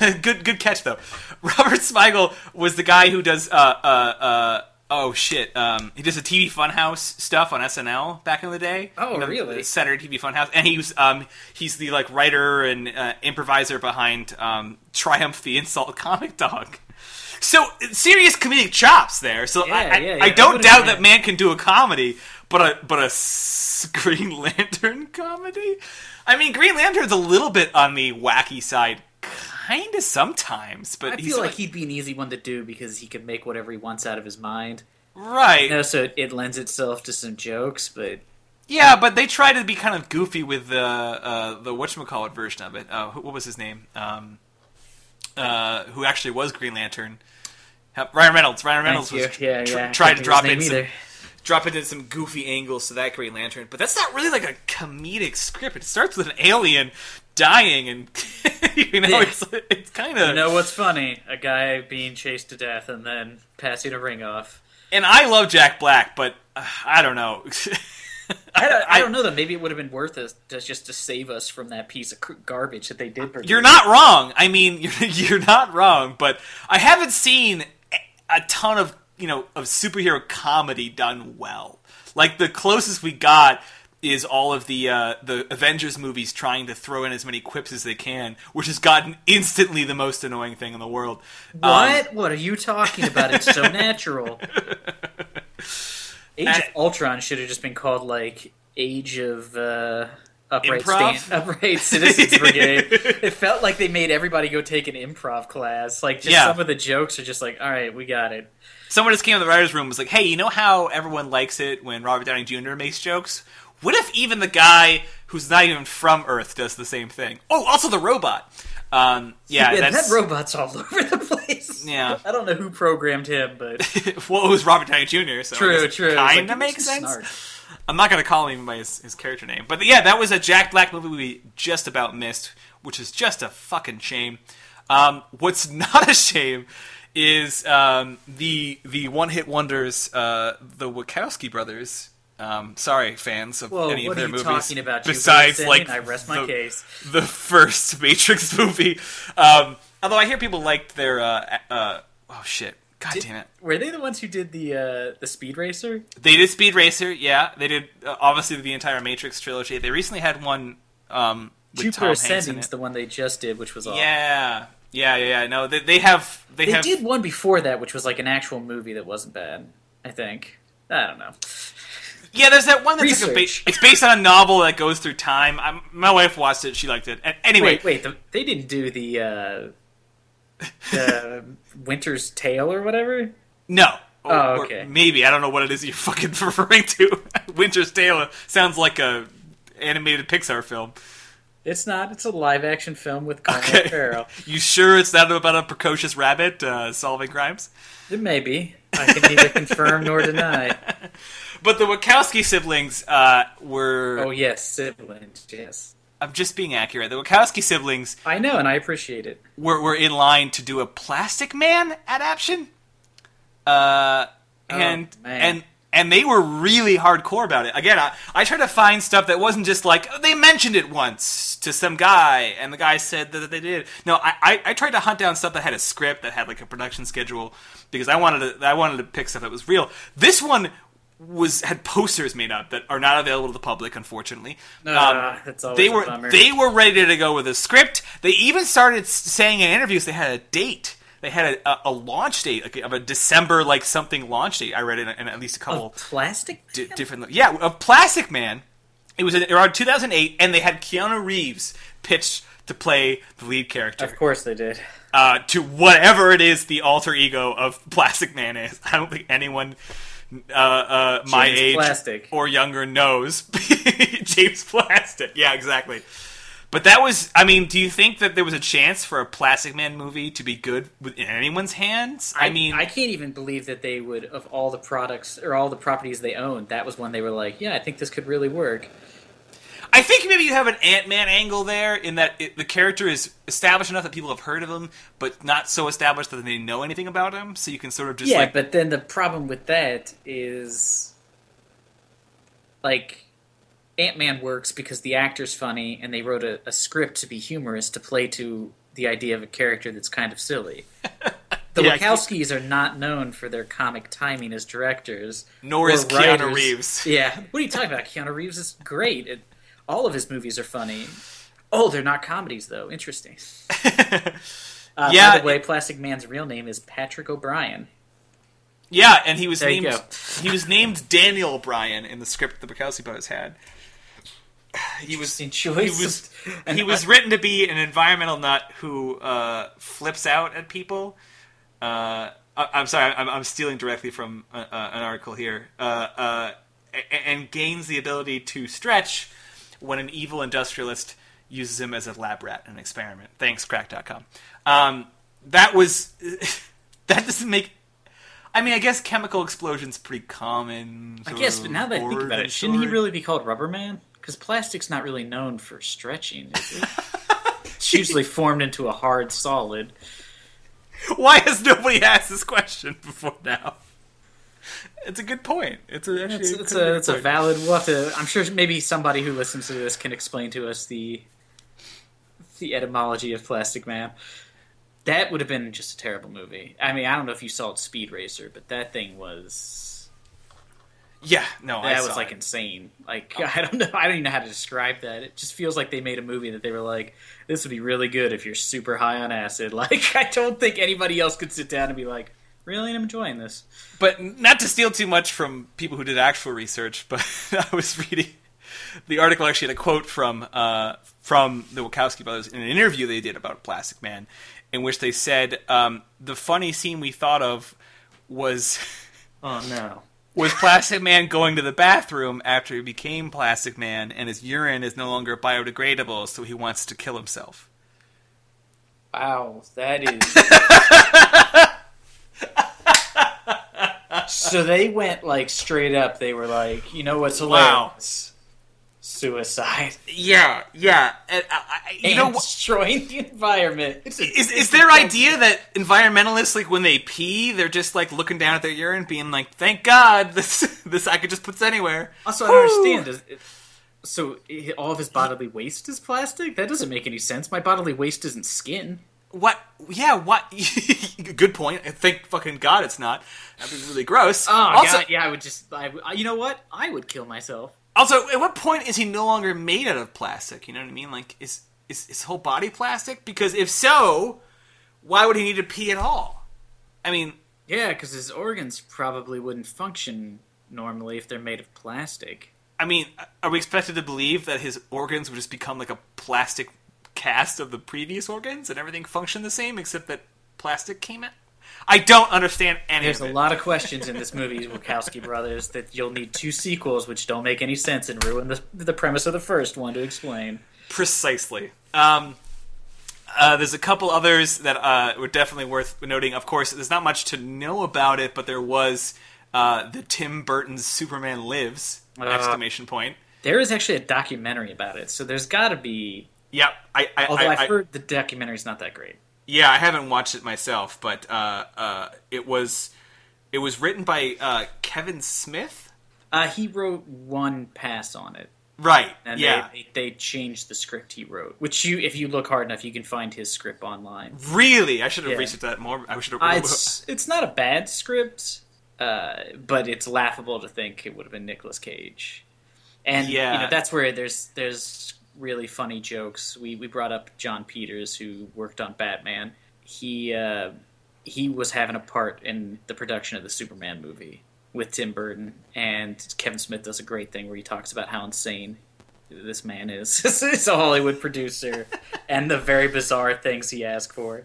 guys. good good catch though. Robert Smigel was the guy who does uh uh uh oh shit um he does the TV Funhouse stuff on SNL back in the day. Oh, You know, really? Saturday TV Funhouse, and he was um he's the like writer and uh, improviser behind um Triumph the Insult Comic Dog. So serious comedic chops there. So Yeah, I, I, yeah, I don't doubt that man can do a comedy, but a but a Green Lantern comedy. I mean, Green Lantern's a little bit on the wacky side, kind of sometimes, but I he's feel like he'd be an easy one to do because he can make whatever he wants out of his mind. right. You know, so it, it lends itself to some jokes, but Yeah, but they try to be kind of goofy with the uh, the whatchamacallit version of it. Uh, what was his name? Um, uh, who actually was Green Lantern? Ryan Reynolds. Ryan Reynolds was yeah, tr- yeah. Tried to drop in some either. drop into some goofy angles to that Green Lantern, but that's not really like a comedic script. It starts with an alien dying, and you know Yeah. it's it's kind of. You know what's funny? A guy being chased to death and then passing a ring off. and I love Jack Black, but uh, I don't know. I don't, I don't know that maybe it would have been worth it just, just to save us from that piece of garbage that they did. produce. You're not wrong. I mean, you're you're not wrong, but I haven't seen a ton of you know of superhero comedy done well. Like the closest we got is all of the uh, the Avengers movies trying to throw in as many quips as they can, which has gotten instantly the most annoying thing in the world. Um, What? what are you talking about? It's so natural. Age of Ultron should have just been called like Age of uh, Upright Improv? Stand, Upright Citizens Brigade. it felt like they made everybody go take an improv class. Like just Yeah. some of the jokes are just like, all right, we got it. Someone just came in the writers' room and was like, "Hey, you know how everyone likes it when Robert Downey Jr. makes jokes? What if even the guy who's not even from Earth does the same thing? Oh, also the robot. Um, yeah, Yeah, that robot's all over the place. Yeah. I don't know who programmed him, but well, it was Robert Downey Jr. So true, true. Kind Like, of makes he's sense. snark. I'm not going to call him by his, his character name, but yeah, that was a Jack Black movie we just about missed, which is just a fucking shame. Um, what's not a shame is um, the the one hit wonders, uh, the Wachowski brothers. Um, sorry, fans of Whoa, any of their movies. talking about? Jupiter Besides, Ascending? like I rest my the, case. the first Matrix movie. Um, although I hear people liked their. Uh, uh, oh shit! God Did- damn it! Were they the ones who did the uh, the Speed Racer? They did Speed Racer, yeah. They did uh, obviously the entire Matrix trilogy. They recently had one um, with Jupiter Tom Hanks in Ascending's the one they just did, which was awesome. Yeah, yeah, yeah, yeah. No, they, they have they, They have did one before that, which was like an actual movie that wasn't bad. I think. I don't know. Yeah. There's that one that's like a ba- it's based on a novel that goes through time. i my wife watched it; she liked it. And anyway, Wait, wait. The, they didn't do the uh, the Winter's Tale or whatever. no. Or- Oh, or okay. maybe I don't know what it is you're fucking referring to. Winter's Tale sounds like a animated Pixar film. It's not. It's a live action film with Colin Okay. Farrell. You sure it's not about a precocious rabbit uh, solving crimes? It may be. I can neither confirm nor deny. But the Wachowski siblings uh, were. Oh yes, siblings. Yes, I'm just being accurate. The Wachowski siblings I know, and I appreciate it. were, were in line to do a Plastic Man adaptation. Uh, and Oh, man. and and they were really hardcore about it. Again, I, I tried to find stuff that wasn't just like oh, they mentioned it once to some guy, and the guy said that they did. No, I, I, I tried to hunt down stuff that had a script that had like a production schedule because I wanted to I wanted to pick stuff that was real. This one was had posters made up that are not available to the public, unfortunately. That's always they were they were ready to go with a script. They even started saying in interviews they had a date. They had a, a, a launch date like, of a December like something launch date. I read it in, in at least a couple Of plastic. di- different. Yeah, of Plastic Man. It was in, around 2008, and they had Keanu Reeves pitched to play the lead character Of course they did. uh, to whatever it is the alter ego of Plastic Man is. I don't think anyone uh, uh, my James age Plastic. or younger knows James Plastic. Yeah, exactly. But that was, I mean, do you think that there was a chance for a Plastic Man movie to be good in anyone's hands? I, mean, I can't even believe that they would, of all the products or all the properties they own, that was one they were like, yeah, I think this could really work. I think maybe you have an Ant Man angle there in that it, the character is established enough that people have heard of him, but not so established that they know anything about him. So you can sort of just yeah, like, but then the problem with that is, like, Ant Man works because the actor's funny and they wrote a, a script to be humorous to play to the idea of a character that's kind of silly. The Yeah, Wachowskis are not known for their comic timing as directors. nor or is Keanu writers. Reeves. Yeah, what are you talking about? Keanu Reeves is great. It, all of his movies are funny. Oh, they're not comedies though. Interesting. Uh, Yeah, By the way, Plastic Man's real name is Patrick O'Brien. Yeah, and he was There named he was named Daniel O'Brien in the script the Bukowski brothers had. He was he was And he was written to be an environmental nut who uh, flips out at people. Uh, I, I'm sorry, I'm, I'm stealing directly from uh, uh, an article here. Uh, uh, and gains the ability to stretch when an evil industrialist uses him as a lab rat in an experiment. Thanks, Cracked.com. Um, that was that doesn't make. I mean, I guess chemical explosions pretty common. I guess, but now that I think about it, shouldn't he really be called Rubber Man? Because plastic's not really known for stretching. Is it? it's usually formed into a hard solid. Why has nobody asked this question before now? It's a good point. It's a actually It's, a it's a it's a valid. We'll have to. I'm sure maybe somebody who listens to this can explain to us the the etymology of Plastic Man. That would have been just a terrible movie. I mean, I don't know if you saw Speed Racer, but that thing was yeah. No, I that saw was like it. insane. Like I don't know, I don't even know how to describe that. It just feels like they made a movie that they were like, this would be really good if you're super high on acid. Like I don't think anybody else could sit down and be like, really, I'm enjoying this. But not to steal too much from people who did actual research, but I was reading the article actually had a quote from uh, from the Wachowski brothers in an interview they did about Plastic Man, in which they said um, the funny scene we thought of was Oh no. was Plastic Man going to the bathroom after he became Plastic Man, and his urine is no longer biodegradable, so he wants to kill himself. Wow, that is. so they went like straight up. They were like, you know what's Wow. hilarious? Suicide. Yeah, yeah. And, uh, I- you and know, destroying the environment. It's a- is, is their idea that environmentalists, like when they pee, they're just like looking down at their urine, being like, "Thank God, this this I could just put anywhere." Also, I don't understand. It, so all of his bodily waste is plastic? That doesn't make any sense. My bodily waste isn't skin. What? Yeah, what? Good point. Thank fucking God it's not. That'd be really gross. Oh also, god, yeah, I would just. I, you know what? I would kill myself. also, at what point is he no longer made out of plastic? You know what I mean? Like, is is his whole body plastic? Because if so, why would he need to pee at all? I mean, Yeah, because his organs probably wouldn't function normally if they're made of plastic. I mean, are we expected to believe that his organs would just become like a plastic cast of the previous organs and everything functioned the same except that plastic came in? I don't understand any There's a lot of questions in this movie, Wachowski brothers, that you'll need two sequels which don't make any sense and ruin the, the premise of the first one to explain. Precisely. Um, uh, there's a couple others that uh, were definitely worth noting. Of course, there's not much to know about it, but there was uh, the Tim Burton's Superman Lives! Uh. exclamation point. There is actually a documentary about it, so there's got to be. Yep. I, I, Although I, I've I- heard the documentary's not that great. Yeah, I haven't watched it myself, but uh, uh, it was it was written by uh, Kevin Smith. Uh, he wrote one pass on it, Right. and yeah. they, they they changed the script he wrote. Which you, if you look hard enough, you can find his script online. Really, I should have Yeah. researched that more. I should have. Uh, it's it's not a bad script, uh, but it's laughable to think it would have been Nicolas Cage. And Yeah. you know that's where there's there's really funny jokes. We we brought up Jon Peters who worked on Batman. He uh, he was having a part in the production of the Superman movie with Tim Burton, and Kevin Smith does a great thing where he talks about how insane this man is. He's a Hollywood producer, and the very bizarre things he asked for.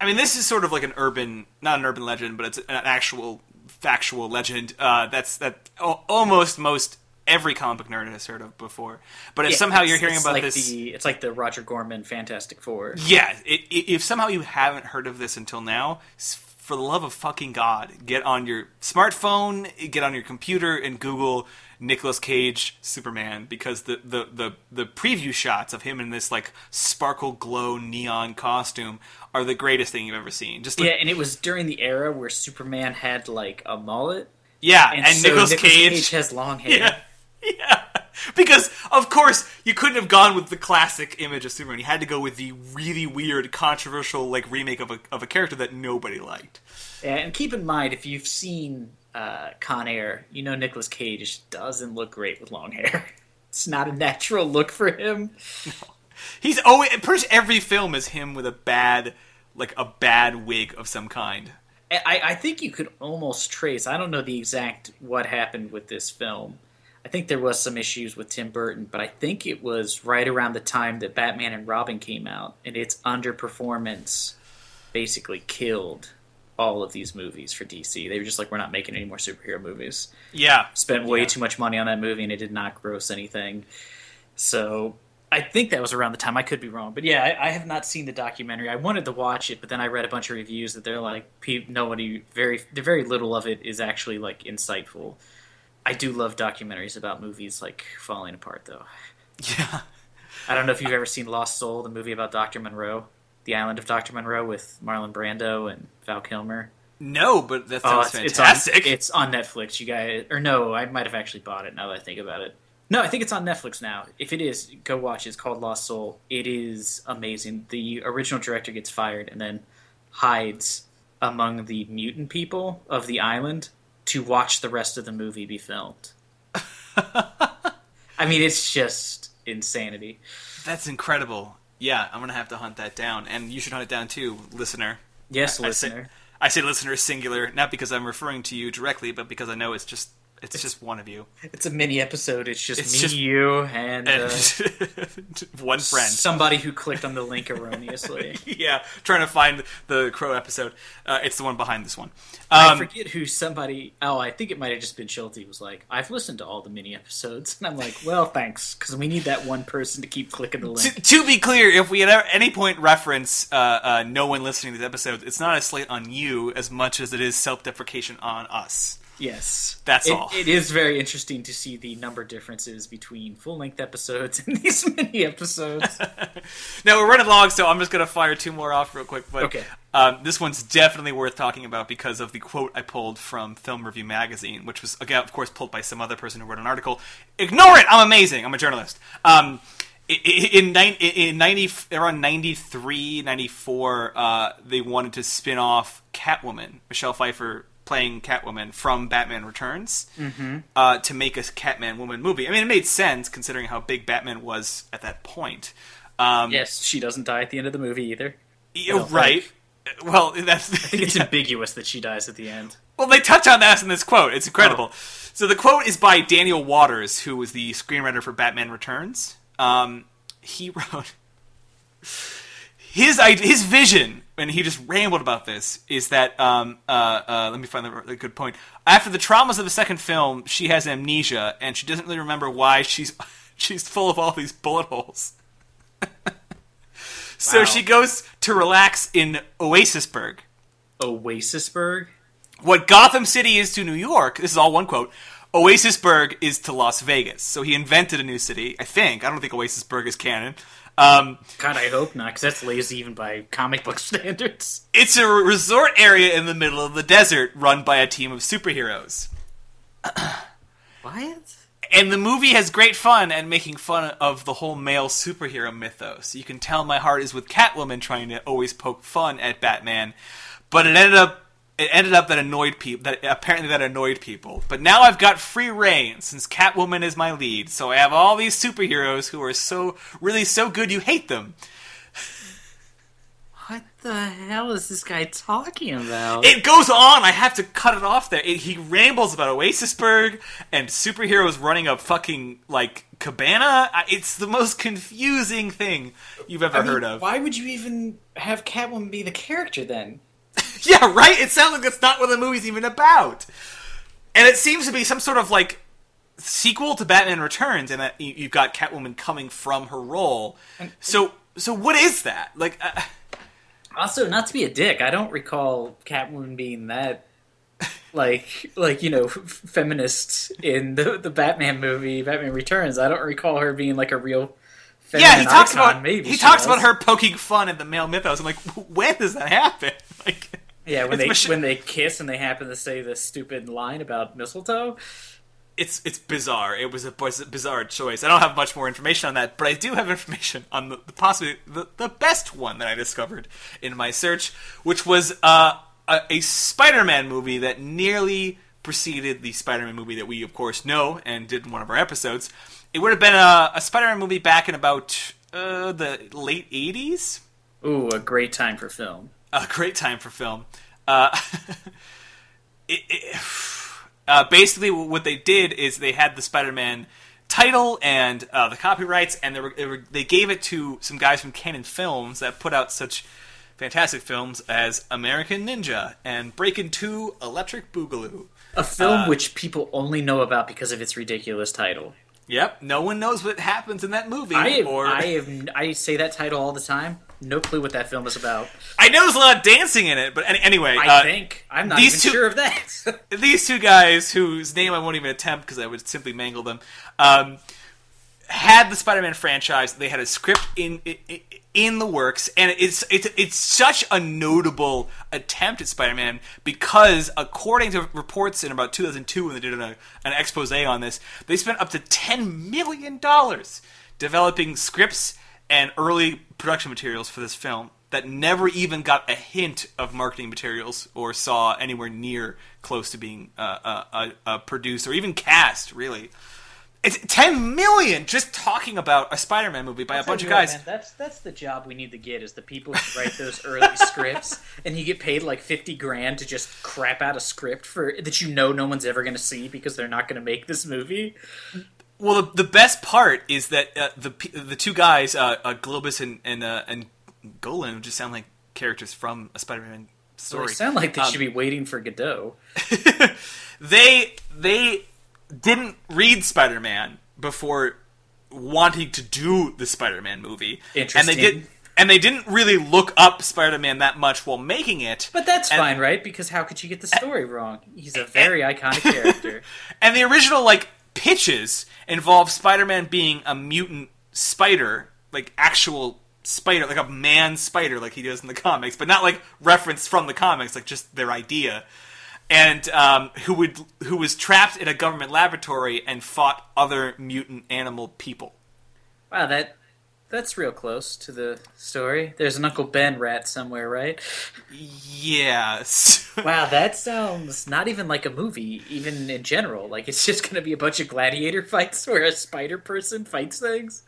I mean, this is sort of like an urban, not an urban legend, but it's an actual factual legend. Uh, that's that almost most every comic book nerd has heard of before. But if Yeah, somehow you're hearing about like this, the, it's like the Roger Corman Fantastic Four. yeah, i i if somehow you haven't heard of this until now, for the love of fucking God, get on your smartphone, get on your computer, and Google Nicolas Cage Superman because the, the, the, the preview shots of him in this like sparkle glow neon costume are the greatest thing you've ever seen. Just like, Yeah, and it was during the era where Superman had like a mullet, yeah, and, and, so Nicolas Nicolas Cage, Cage has long hair. yeah, yeah. Because of course you couldn't have gone with the classic image of Superman. You had to go with the really weird, controversial like remake of a of a character that nobody liked. Yeah, and keep in mind if you've seen uh, Con Air, you know Nicolas Cage doesn't look great with long hair. It's not a natural look for him. He's always pretty much every film is him with a bad like a bad wig of some kind. I, I think you could almost trace. I don't know the exact what happened with this film. I think there was some issues with Tim Burton, but I think it was right around the time that Batman and Robin came out, and its underperformance basically killed all of these movies for DC. They were just like, we're not making any more superhero movies. Yeah, Spent way Yeah. too much money on that movie, and it did not gross anything. So I think that was around the time. I could be wrong, but yeah, I, I have not seen the documentary. I wanted to watch it, but then I read a bunch of reviews that they're like, pe- nobody very, very little of it is actually like insightful. I do love documentaries about movies like falling apart, though. yeah. I don't know if you've ever seen Lost Soul, the movie about Doctor Moreau, the Island of Doctor Moreau with Marlon Brando and Val Kilmer. No, but that Oh, sounds it's, fantastic. it's on, it's on Netflix. You guys, or no, I might have actually bought it now that I think about it. No, I think it's on Netflix now. If it is, go watch. it. It's called Lost Soul. It is amazing. The original director gets fired and then hides among the mutant people of the island to watch the rest of the movie be filmed. I mean, it's just insanity. That's incredible. Yeah, I'm gonna have to hunt that down, and you should hunt it down too, listener. Yes, I say, listener. I say listener singular, not because I'm referring to you directly, but because I know it's just it's just one of you It's a mini episode. It's just It's me, just- you, and, and uh, one friend. somebody who clicked on the link erroneously. yeah, trying to find the crow episode. Uh, it's the one behind this one. I Um, forget who somebody. Oh, I think it might have just been Schulte. Was like, I've listened to all the mini episodes, and I'm like, well, thanks, because we need that one person to keep clicking the to, link. to be clear, if we at any point reference uh, uh, no one listening to these episodes, it's not a slate on you as much as it is self-deprecation on us. Yes, That's It- all. It is very interesting to see the number differences between full length episodes and these mini episodes. Now we're running long, so I'm just gonna fire two more off real quick. But Okay. um, this one's definitely worth talking about because of the quote I pulled from Film Review Magazine, which was again, of course, pulled by some other person who wrote an article. Ignore it. I'm amazing. I'm a journalist. Um, i- i- in, in 90 around 93 94 uh, they wanted to spin off catwoman michelle pfeiffer playing catwoman from batman returns uh, to make a catman woman movie i mean it made sense considering how big batman was at that point um, yes, she doesn't die at the end of the movie either. yeah, don't right. Well, that's I think it's ambiguous that she dies at the end. well. They touch on that in this quote. It's incredible. So the quote is by Daniel Waters, who was the screenwriter for Batman Returns. Um, he wrote his his vision, and he just rambled about this. Is that um, uh, uh, let me find the, the good point. After the traumas of the second film, she has amnesia, and she doesn't really remember why she's she's full of all these bullet holes. so Wow. she goes to relax in Oasisburg. Oasisburg. What Gotham City is to New York, this is all one quote, Oasisburg is to Las Vegas. So he invented a new city, I think. I don't think Oasisburg is canon. Um, God, I hope not, because that's lazy even by comic book standards. it's a resort area in the middle of the desert run by a team of superheroes. What? And the movie has great fun and making fun of the whole male superhero mythos. You can tell my heart is with Catwoman trying to always poke fun at Batman, but it ended up it ended up that annoyed people that apparently that annoyed people. But now I've got free reign since Catwoman is my lead, so I have all these superheroes who are so really so good you hate them. What the hell is this guy talking about? It goes on. I have to cut it off there. It, he rambles about Oasisburg and superheroes running a fucking like cabana. It's the most confusing thing you've ever I mean, heard of. Why would you even have Catwoman be the character then? Yeah, right. It sounds like that's not what the movie's even about. And it seems to be some sort of like sequel to Batman Returns, and that you- you've got Catwoman coming from her role. So, so what is that? Like, uh, Also, not to be a dick, I don't recall Catwoman being that like like you know f- feminist in the the Batman movie, Batman Returns. I don't recall her being like a real. yeah, he talks icon. about maybe he talks about her poking fun at the male mythos. I'm like, when does that happen? Like, Yeah, when it's they Mich- when they kiss and they happen to say this stupid line about mistletoe. it's it's bizarre. It was a bizarre choice. I don't have much more information on that, but I do have information on the, the possibly the, the best one that I discovered in my search, which was uh, a, a Spider-Man movie that nearly preceded the Spider-Man movie that we, of course, know and did in one of our episodes. It would have been a, a Spider-Man movie back in about uh, the late '80s. Ooh, a great time for film. A great time for film. Uh, it, it, uh, basically, what they did is they had the Spider-Man title and uh, the copyrights, and they, were, they, were, they gave it to some guys from Cannon Films that put out such fantastic films as American Ninja and Breakin' Two, Electric Boogaloo. A film which people only know about because of its ridiculous title. Yep, no one knows what happens in that movie. I have, or I have I say that title all the time. No clue what that film is about. I know there's a lot of dancing in it, but anyway, I uh, think I'm not these even two- sure of that. these two guys, whose name I won't even attempt because I would simply mangle them, um, had the Spider-Man franchise. They had a script in in, in the works, and it's it's it's such a notable attempt at Spider-Man because, according to reports in about 2002, when they did an, an expose on this, they spent up to 10 million dollars developing scripts and early production materials for this film that never even got a hint of marketing materials or saw anywhere near close to being uh, uh, produced or even cast. Really, it's ten million just talking about a Spider-Man movie by a bunch of guys. that's that's the job we need to get is the people who write those early scripts, and you get paid like fifty grand to just crap out a script for that you know no one's ever going to see because they're not going to make this movie. Well, the, the best part is that uh, the the two guys, uh, uh, Globus and and, uh, and Golan, just sound like characters from a Spider-Man story. they sound like they Um, should be waiting for Godot. they they didn't read Spider-Man before wanting to do the Spider-Man movie, Interesting. and they did. And they didn't really look up Spider-Man that much while making it. But that's And- fine, right? Because how could you get the story wrong? He's a very iconic character. And the original like pitches involve Spider-Man being a mutant spider, like actual spider, like a man spider, like he does in the comics, but not like reference from the comics, like just their idea. And um, who would who was trapped in a government laboratory and fought other mutant animal people. Wow, that that's real close to the story. There's an Uncle Ben rat somewhere, right? Yes. Wow, that sounds not even like a movie, even in general. Like it's just going to be a bunch of gladiator fights where a spider person fights things.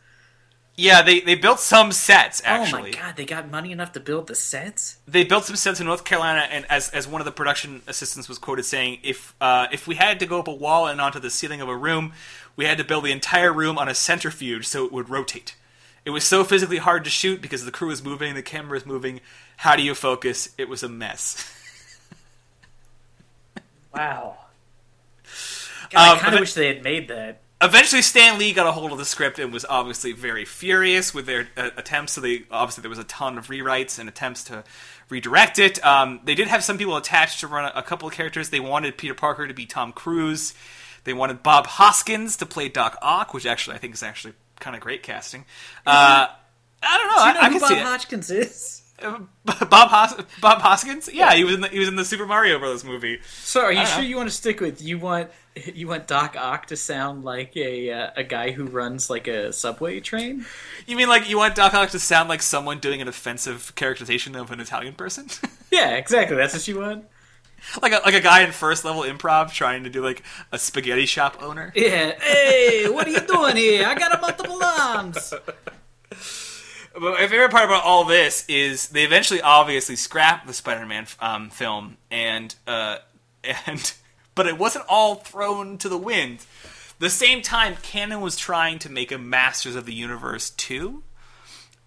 yeah, they, they built some sets actually. Oh my god, they got money enough to build the sets? they built some sets in North Carolina, and as, as one of the production assistants was quoted saying, if uh, if we had to go up a wall and onto the ceiling of a room, we had to build the entire room on a centrifuge so it would rotate. It was so physically hard to shoot because the crew was moving, the camera was moving. How do you focus? It was a mess. Wow. God, I Um, kind of wish they had made that. Eventually, Stan Lee got a hold of the script and was obviously very furious with their uh, attempts. So they obviously there was a ton of rewrites and attempts to redirect it. Um, they did have some people attached to run a, a couple of characters. They wanted Peter Parker to be Tom Cruise. They wanted Bob Hoskins to play Doc Ock, which actually I think is actually kind of great casting. Uh, I don't know. Do you know I who can Bob see it. Hodgkins is? Bob Hos- Bob Hoskins. Yeah, he was in the he was in the Super Mario Bros. movie. So, are you sure you want to stick with you want you want Doc Ock to sound like a uh, a guy who runs like a subway train? You mean like you want Doc Ock to sound like someone doing an offensive characterization of an Italian person? Yeah, exactly. That's what you want. like a, like a guy in first level improv trying to do like a spaghetti shop owner. Yeah. Hey, what are you doing here? I got a multiple arms. But my favorite part about all this is they eventually obviously scrapped the Spider-Man um, film, and uh, and but it wasn't all thrown to the wind. The same time, Cannon was trying to make a Masters of the Universe two.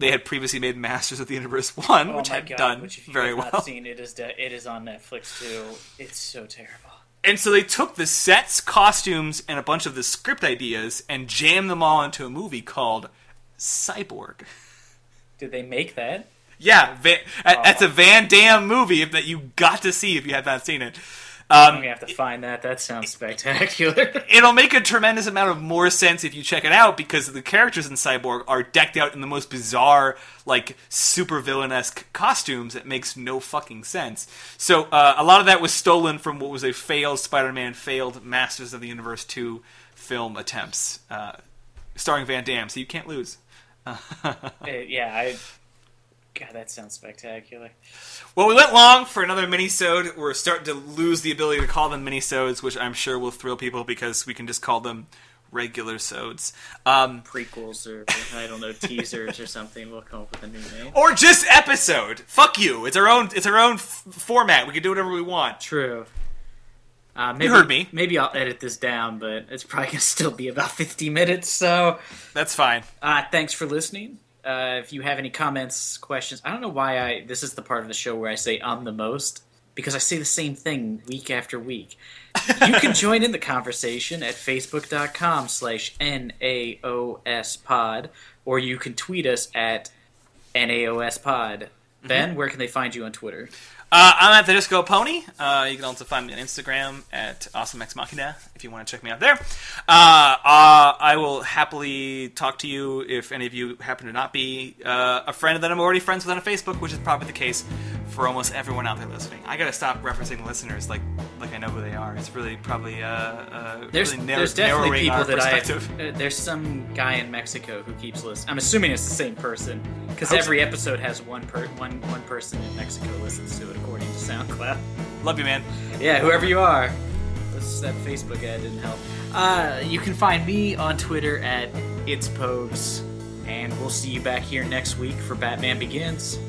They had previously made Masters of the Universe one, oh which had done Oh which if you very have well. not seen it is de- it is on Netflix too. It's so terrible. And so they took the sets, costumes, and a bunch of the script ideas and jammed them all into a movie called Cyborg. Did they make that? Yeah, Van, Oh. that's a Van Damme movie that you got to see if you have not seen it. I'm Um, gonna have to find that. That sounds spectacular. it'll make a tremendous amount of more sense if you check it out because the characters in Cyborg are decked out in the most bizarre, like super villainesque costumes. It makes no fucking sense. So uh, a lot of that was stolen from what was a failed Spider-Man, failed Masters of the Universe two film attempts, uh, starring Van Damme. So you can't lose. Uh, yeah, I. God, that sounds spectacular. Well, we went long for another mini-sode. We're starting to lose the ability to call them mini-sodes, which I'm sure will thrill people because we can just call them regular sods. Um, Prequels or I don't know teasers or something. We'll come up with a new name. or just episode. Fuck you. It's our own. It's our own f- format. We can do whatever we want. True. Uh, maybe, heard me. Maybe I'll edit this down, but it's probably gonna still be about fifty minutes. So, That's fine. uh, thanks for listening. Uh, if you have any comments, questions, I don't know why I. This is the part of the show where I say "um" the most because I say the same thing week after week. You can join in the conversation at facebook.com slash NAOS pod, or you can tweet us at NAOS pod. Ben, where can they find you on Twitter? Uh, I'm at the Disco Pony. Uh, you can also find me on Instagram at AwesomeXMachina if you want to check me out there. Uh, uh, I will happily talk to you if any of you happen to not be uh, a friend that I'm already friends with on Facebook, which is probably the case for almost everyone out there listening. I gotta stop referencing listeners like like I know who they are. It's really probably uh, uh, There's, really narrow- there's definitely narrowing people that I. perspective. There's some guy in Mexico who keeps listening. I'm assuming it's the same person because Hope so. every episode has one per one one person in Mexico listens to it according to SoundCloud. Love you, man. Yeah, whoever you are. This, that Facebook ad didn't help. Uh, you can find me on Twitter at It's Pogues. And we'll see you back here next week for Batman Begins.